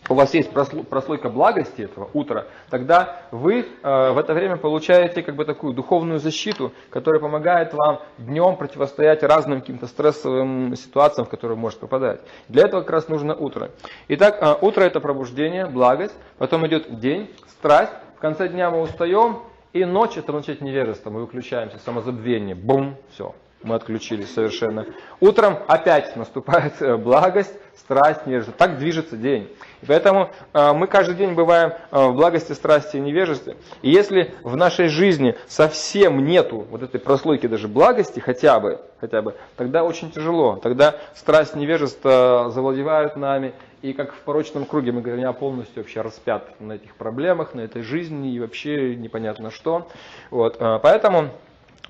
у вас есть прослойка благости этого утра, тогда вы э, в это время получаете как бы такую духовную защиту, которая помогает вам днем противостоять разным каким-то стрессовым ситуациям, в которые вы можете попадать. Для этого как раз нужно утро. Итак, э, утро это пробуждение, благость, потом идет день, страсть, в конце дня мы устаем, и ночь это начать невежество, мы выключаемся, самозабвение, бум, все, мы отключились совершенно. Утром опять наступает э, благость, страсть, невежество. Так движется день. И поэтому э, мы каждый день бываем э, в благости, страсти и невежестве. И если в нашей жизни совсем нету вот этой прослойки даже благости хотя бы, хотя бы, тогда очень тяжело. Тогда страсть, невежество завладевают нами. И как в порочном круге мы говорим, я полностью вообще распят на этих проблемах, на этой жизни и вообще непонятно что. Вот. Поэтому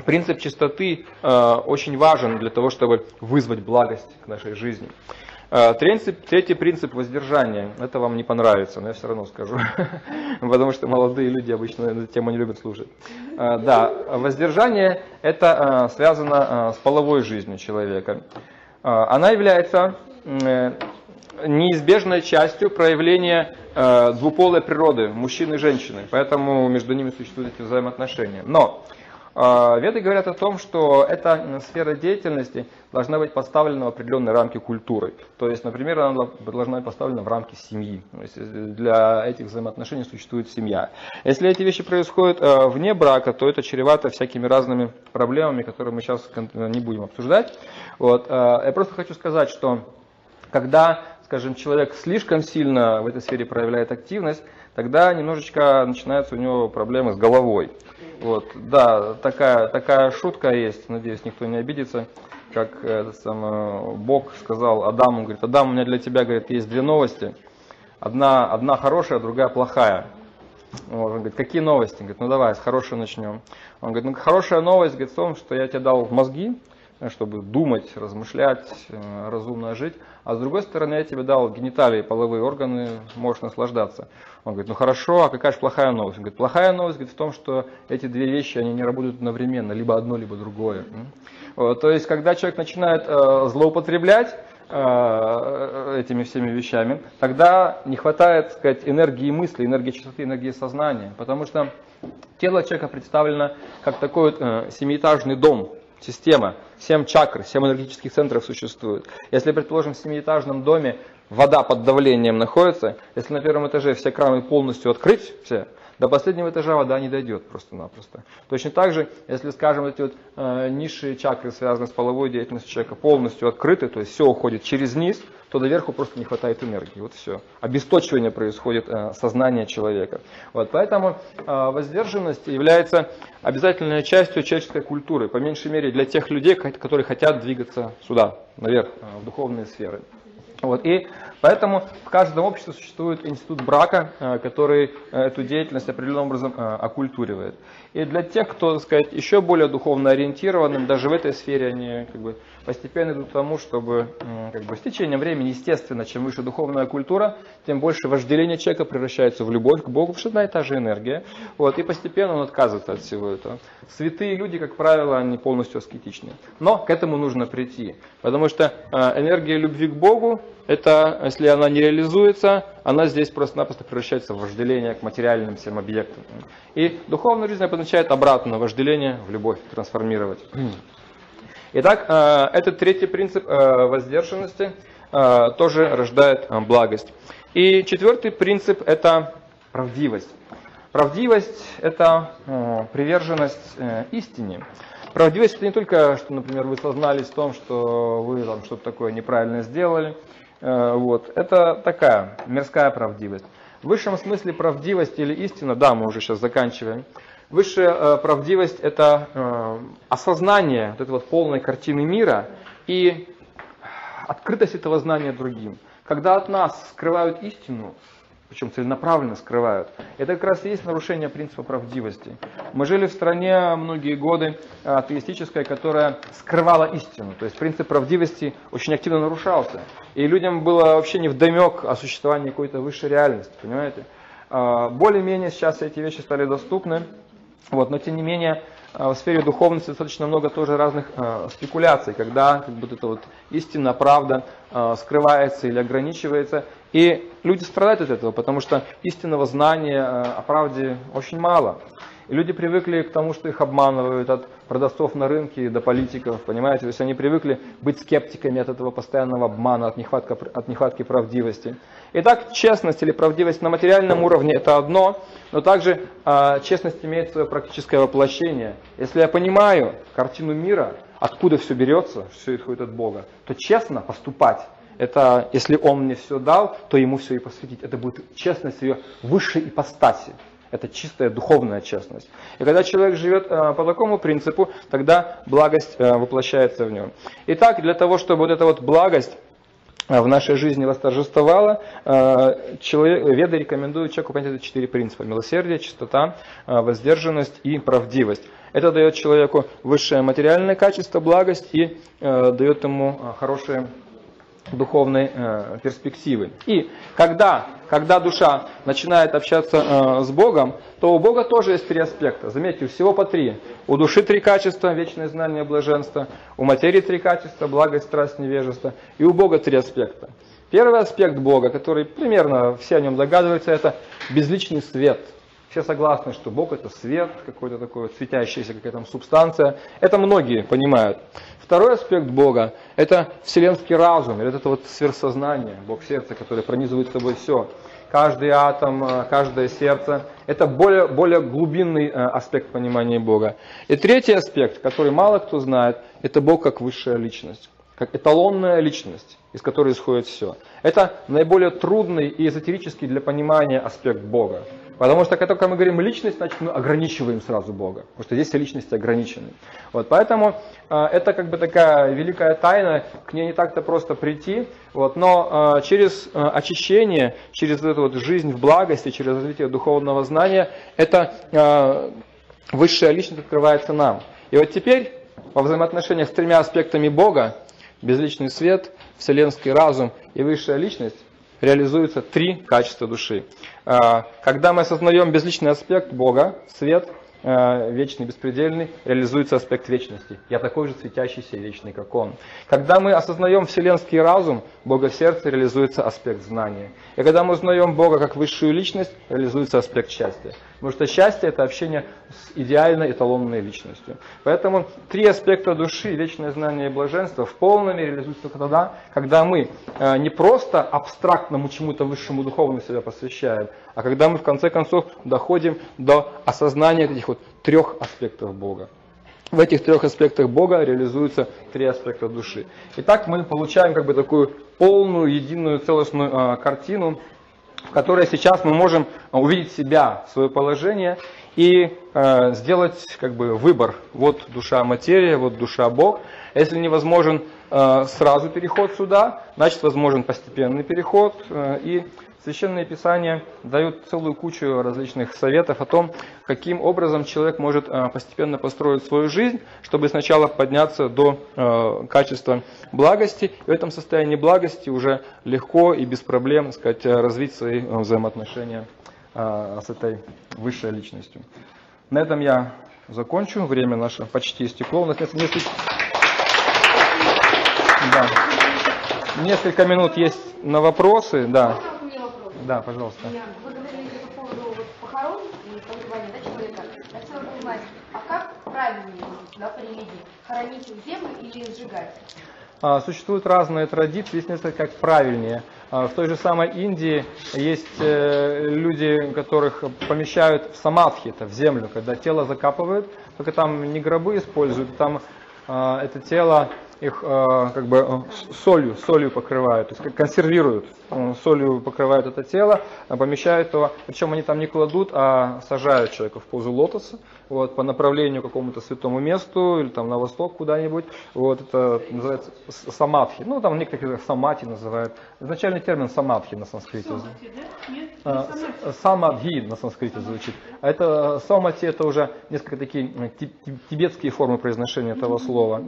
Принцип чистоты э, очень важен для того, чтобы вызвать благость к нашей жизни. Э, третий, третий принцип воздержания. Это вам не понравится, но я все равно скажу. Потому что молодые люди обычно эту тему не любят слушать. Э, да, воздержание это э, связано э, с половой жизнью человека. Э, она является э, неизбежной частью проявления э, двуполой природы мужчины и женщины. Поэтому между ними существуют эти взаимоотношения. Но веды говорят о том, что эта сфера деятельности должна быть поставлена в определенные рамки культуры. То есть, например, она должна быть поставлена в рамки семьи. То есть, для этих взаимоотношений существует семья. Если эти вещи происходят а, вне брака, то это чревато всякими разными проблемами, которые мы сейчас не будем обсуждать. Вот. А, я просто хочу сказать, что когда, скажем, человек слишком сильно в этой сфере проявляет активность, тогда немножечко начинаются у него проблемы с головой. Вот, да, такая, такая шутка есть, надеюсь, никто не обидится. Как этот сам, Бог сказал Адаму, говорит, Адам, у меня для тебя, говорит, есть две новости. Одна, одна хорошая, другая плохая. Вот, он говорит, какие новости? Он говорит, ну давай, с хорошей начнем. Он говорит, ну хорошая новость говорит, в том, что я тебе дал мозги, чтобы думать, размышлять, э, разумно жить. А с другой стороны, я тебе дал гениталии, половые органы, можешь наслаждаться. Он говорит, ну хорошо, а какая же плохая новость? Он говорит, плохая новость говорит, в том, что эти две вещи, они не работают одновременно, либо одно, либо другое. То есть, когда человек начинает э, злоупотреблять, э, этими всеми вещами, тогда не хватает сказать, энергии мысли, энергии чистоты, энергии сознания. Потому что тело человека представлено как такой вот, семиэтажный дом, система, семь чакр, семь энергетических центров существует. Если, предположим, в семиэтажном доме вода под давлением находится, если на первом этаже все краны полностью открыть, все, До последнего этажа вода не дойдет просто-напросто. Точно так же, если, скажем, эти вот э, низшие чакры, связанные с половой деятельностью человека, полностью открыты, то есть все уходит через низ, то доверху просто не хватает энергии. Вот все. Обесточивание происходит э, сознания человека. Вот, поэтому э, воздержанность является обязательной частью человеческой культуры, по меньшей мере для тех людей, которые хотят двигаться сюда, наверх, э, в духовные сферы. Вот, и поэтому в каждом обществе существует институт брака, э, который эту деятельность определенным образом оккультуривает. И для тех, кто, так сказать, еще более духовно ориентированным, даже в этой сфере они как бы, постепенно идут к тому, чтобы как бы, с течением времени, естественно, чем выше духовная культура, тем больше вожделение человека превращается в любовь к Богу, потому что одна и та же энергия. Вот, и постепенно он отказывается от всего этого. Святые люди, как правило, они полностью аскетичны. Но к этому нужно прийти, потому что энергия любви к Богу, это, если она не реализуется, она здесь просто-напросто превращается в вожделение к материальным всем объектам. И духовная жизнь обозначает обратно вожделение в любовь трансформировать. Итак, э, этот третий принцип э, воздержанности э, тоже рождает благость. И четвертый принцип – это правдивость. Правдивость – это приверженность истине. Правдивость – это не только, что, например, вы сознались в том, что вы там что-то такое неправильно сделали – вот. Это такая мирская правдивость. В высшем смысле правдивость или истина, да, мы уже сейчас заканчиваем. Высшая э, правдивость – это э, осознание вот этой вот полной картины мира и открытость этого знания другим. Когда от нас скрывают истину, причем целенаправленно скрывают. Это как раз и есть нарушение принципа правдивости. Мы жили в стране многие годы а, атеистической, которая скрывала истину. То есть принцип правдивости очень активно нарушался. И людям было вообще не вдомек о существовании какой-то высшей реальности, понимаете? Более-менее сейчас эти вещи стали доступны. Вот, но тем не менее, а, в сфере духовности достаточно много тоже разных э, спекуляций, когда как будто это вот истина, правда э, скрывается или ограничивается. И люди страдают от этого, потому что истинного знания э, о правде очень мало. И люди привыкли к тому, что их обманывают от продавцов на рынке до политиков, понимаете? То есть они привыкли быть скептиками от этого постоянного обмана, от нехватки, от нехватки правдивости. Итак, честность или правдивость на материальном уровне это одно, но также э, честность имеет свое практическое воплощение. Если я понимаю картину мира, откуда все берется, все исходит от Бога, то честно поступать это если он мне все дал, то ему все и посвятить. Это будет честность ее высшей ипостаси. Это чистая духовная честность. И когда человек живет э, по такому принципу, тогда благость э, воплощается в нем. Итак, для того, чтобы вот эта вот благость э, в нашей жизни восторжествовала, человек, веды рекомендуют человеку понять эти четыре принципа. Милосердие, чистота, воздержанность и правдивость. Это дает человеку высшее материальное качество, благость и дает ему хорошее духовной э, перспективы. И когда, когда душа начинает общаться э, с Богом, то у Бога тоже есть три аспекта. Заметьте, всего по три. У души три качества, вечное знание, блаженство. У материи три качества, благость, страсть, невежество. И у Бога три аспекта. Первый аспект Бога, который примерно все о нем догадываются, это безличный свет. Все согласны, что Бог это свет, какой-то такой вот светящаяся какая-то субстанция. Это многие понимают. Второй аспект Бога – это вселенский разум, или это вот сверхсознание, Бог сердца, который пронизывает собой все. Каждый атом, э, каждое сердце – это более, более глубинный э, аспект понимания Бога. И третий аспект, который мало кто знает, это Бог как высшая личность, как эталонная личность, из которой исходит все. Это наиболее трудный и эзотерический для понимания аспект Бога. Потому что когда мы говорим личность, значит мы ограничиваем сразу Бога. Потому что здесь все личности ограничены. Вот, поэтому э, это как бы такая великая тайна, к ней не так-то просто прийти. Вот, но э, через э, очищение, через эту вот жизнь в благости, через развитие духовного знания, эта э, высшая личность открывается нам. И вот теперь во взаимоотношениях с тремя аспектами Бога, безличный свет, вселенский разум и высшая личность, реализуются три качества души. А, когда мы осознаем безличный аспект Бога, свет, а, вечный, беспредельный, реализуется аспект вечности. Я такой же светящийся и вечный, как Он. Когда мы осознаем вселенский разум, Бога в сердце, реализуется аспект знания. И когда мы узнаем Бога как высшую личность, реализуется аспект счастья. Потому что счастье это общение с идеальной эталонной личностью. Поэтому три аспекта души, вечное знание и блаженство в полной мере реализуются только тогда, когда мы э, не просто абстрактному чему-то высшему духовному себя посвящаем, а когда мы в конце концов доходим до осознания этих вот трех аспектов Бога. В этих трех аспектах Бога реализуются три аспекта души. Итак, мы получаем как бы такую полную, единую, целостную э, картину, в которой сейчас мы можем увидеть себя, свое положение и э, сделать как бы выбор. Вот душа материя, вот душа Бог. Если невозможен э, сразу переход сюда, значит возможен постепенный переход. Э, и Священные Писания дают целую кучу различных советов о том, каким образом человек может э, постепенно построить свою жизнь, чтобы сначала подняться до э, качества благости, и в этом состоянии благости уже легко и без проблем сказать, развить свои э, взаимоотношения с этой высшей личностью. На этом я закончу. Время наше почти истекло. У нас несколько... Да. Несколько минут есть на вопросы. Да. Да, пожалуйста. Вы говорили по поводу похорон и погребания да, человека. Я хотела узнать, а как правильнее да, по религии? Хоронить в землю или сжигать? А, существуют разные традиции, есть несколько как правильнее. А, в той же самой Индии есть э, люди, которых помещают в самадхи, это в землю, когда тело закапывают, только там не гробы используют, там а, это тело их э, как бы э, солью, солью покрывают, то есть консервируют, э, солью покрывают это тело, помещают его, причем они там не кладут, а сажают человека в позу лотоса, вот, по направлению к какому-то святому месту или там на восток куда-нибудь, вот, это называется самадхи, ну там некоторые самати называют, изначальный термин самадхи на санскрите. Самадхи на санскрите звучит. А это самати это уже несколько такие тибетские формы произношения этого слова.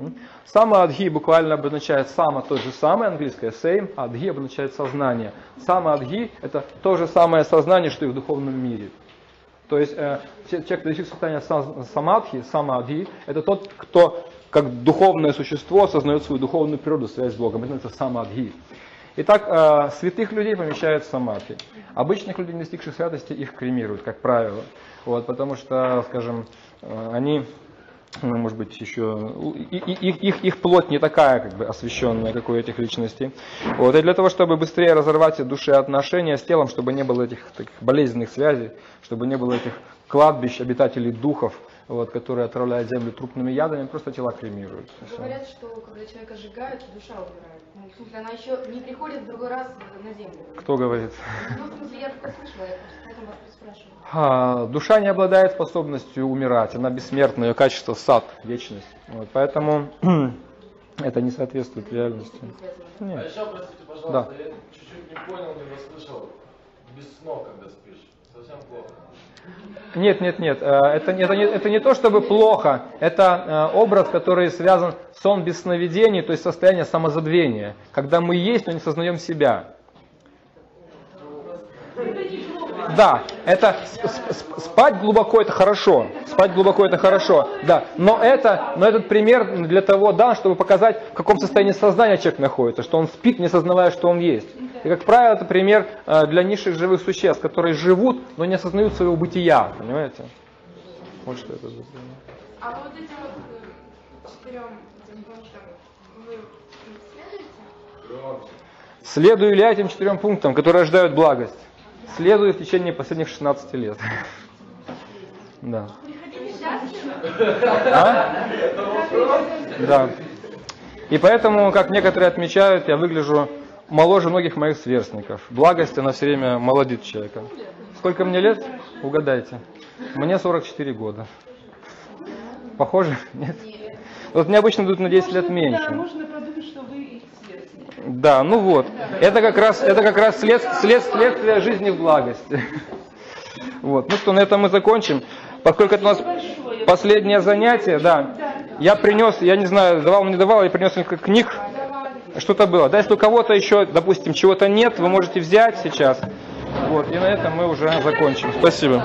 Самадхи Адхи буквально обозначает сама то же самое, английское same, а адхи обозначает сознание. Сама адхи это то же самое сознание, что и в духовном мире. То есть э, человек, достиг состояния самадхи, самадхи, это тот, кто как духовное существо осознает свою духовную природу, связь с Богом. Это называется самадхи. Итак, э, святых людей помещают в самадхи. Обычных людей, достигших святости, их кремируют, как правило. Вот, потому что, скажем, э, они ну, может быть, еще их, их, их плоть не такая как бы освященная, как у этих личностей. Вот. И для того, чтобы быстрее разорвать души отношения с телом, чтобы не было этих таких болезненных связей, чтобы не было этих кладбищ, обитателей духов, вот, которые отравляют землю трупными ядами, просто тела кремируют. Говорят, что когда человека сжигают, душа умирает. Ну, в смысле, она еще не приходит в другой раз на землю. Кто говорит? Ну, в смысле, я такое слышала, я поэтому вас спрашиваю. А, душа не обладает способностью умирать, она бессмертна, ее качество сад, вечность. Вот, поэтому это не соответствует реальности. Нет. А еще, простите, пожалуйста, да. я чуть-чуть не понял, не расслышал. Без снов, когда спишь. Совсем плохо. Нет, нет, нет. Э, это, это, не, это не то, чтобы плохо. Это э, образ, который связан сон без сновидений, то есть состояние самозабвения. Когда мы есть, но не сознаем себя. Да, это спать глубоко это хорошо. Спать глубоко это хорошо. Да, но это, но этот пример для того дан, чтобы показать, в каком состоянии сознания человек находится, что он спит, не сознавая, что он есть. И, как правило, это пример э, для низших живых существ, которые живут, но не осознают своего бытия, понимаете? Вот что это за А вот этим вот э, четырем пунктам вы следуете? Следую ли я этим четырем пунктам, которые рождают благость? Следую в течение последних 16 лет. Да. А? Да. И поэтому, как некоторые отмечают, я выгляжу моложе многих моих сверстников. Благость, она все время молодит человека. Сколько мне лет? Угадайте. Мне 44 года. Похоже? Нет? Вот мне обычно дают на 10 лет меньше. Да, ну вот. Это как раз, это как раз след, след, следствие жизни в благости. Вот. Ну что, на этом мы закончим. Поскольку это у нас последнее занятие, да. Я принес, я не знаю, давал, не давал, я принес несколько книг. Что-то было. Да, если у кого-то еще, допустим, чего-то нет, вы можете взять сейчас. Вот, и на этом мы уже закончим. Спасибо.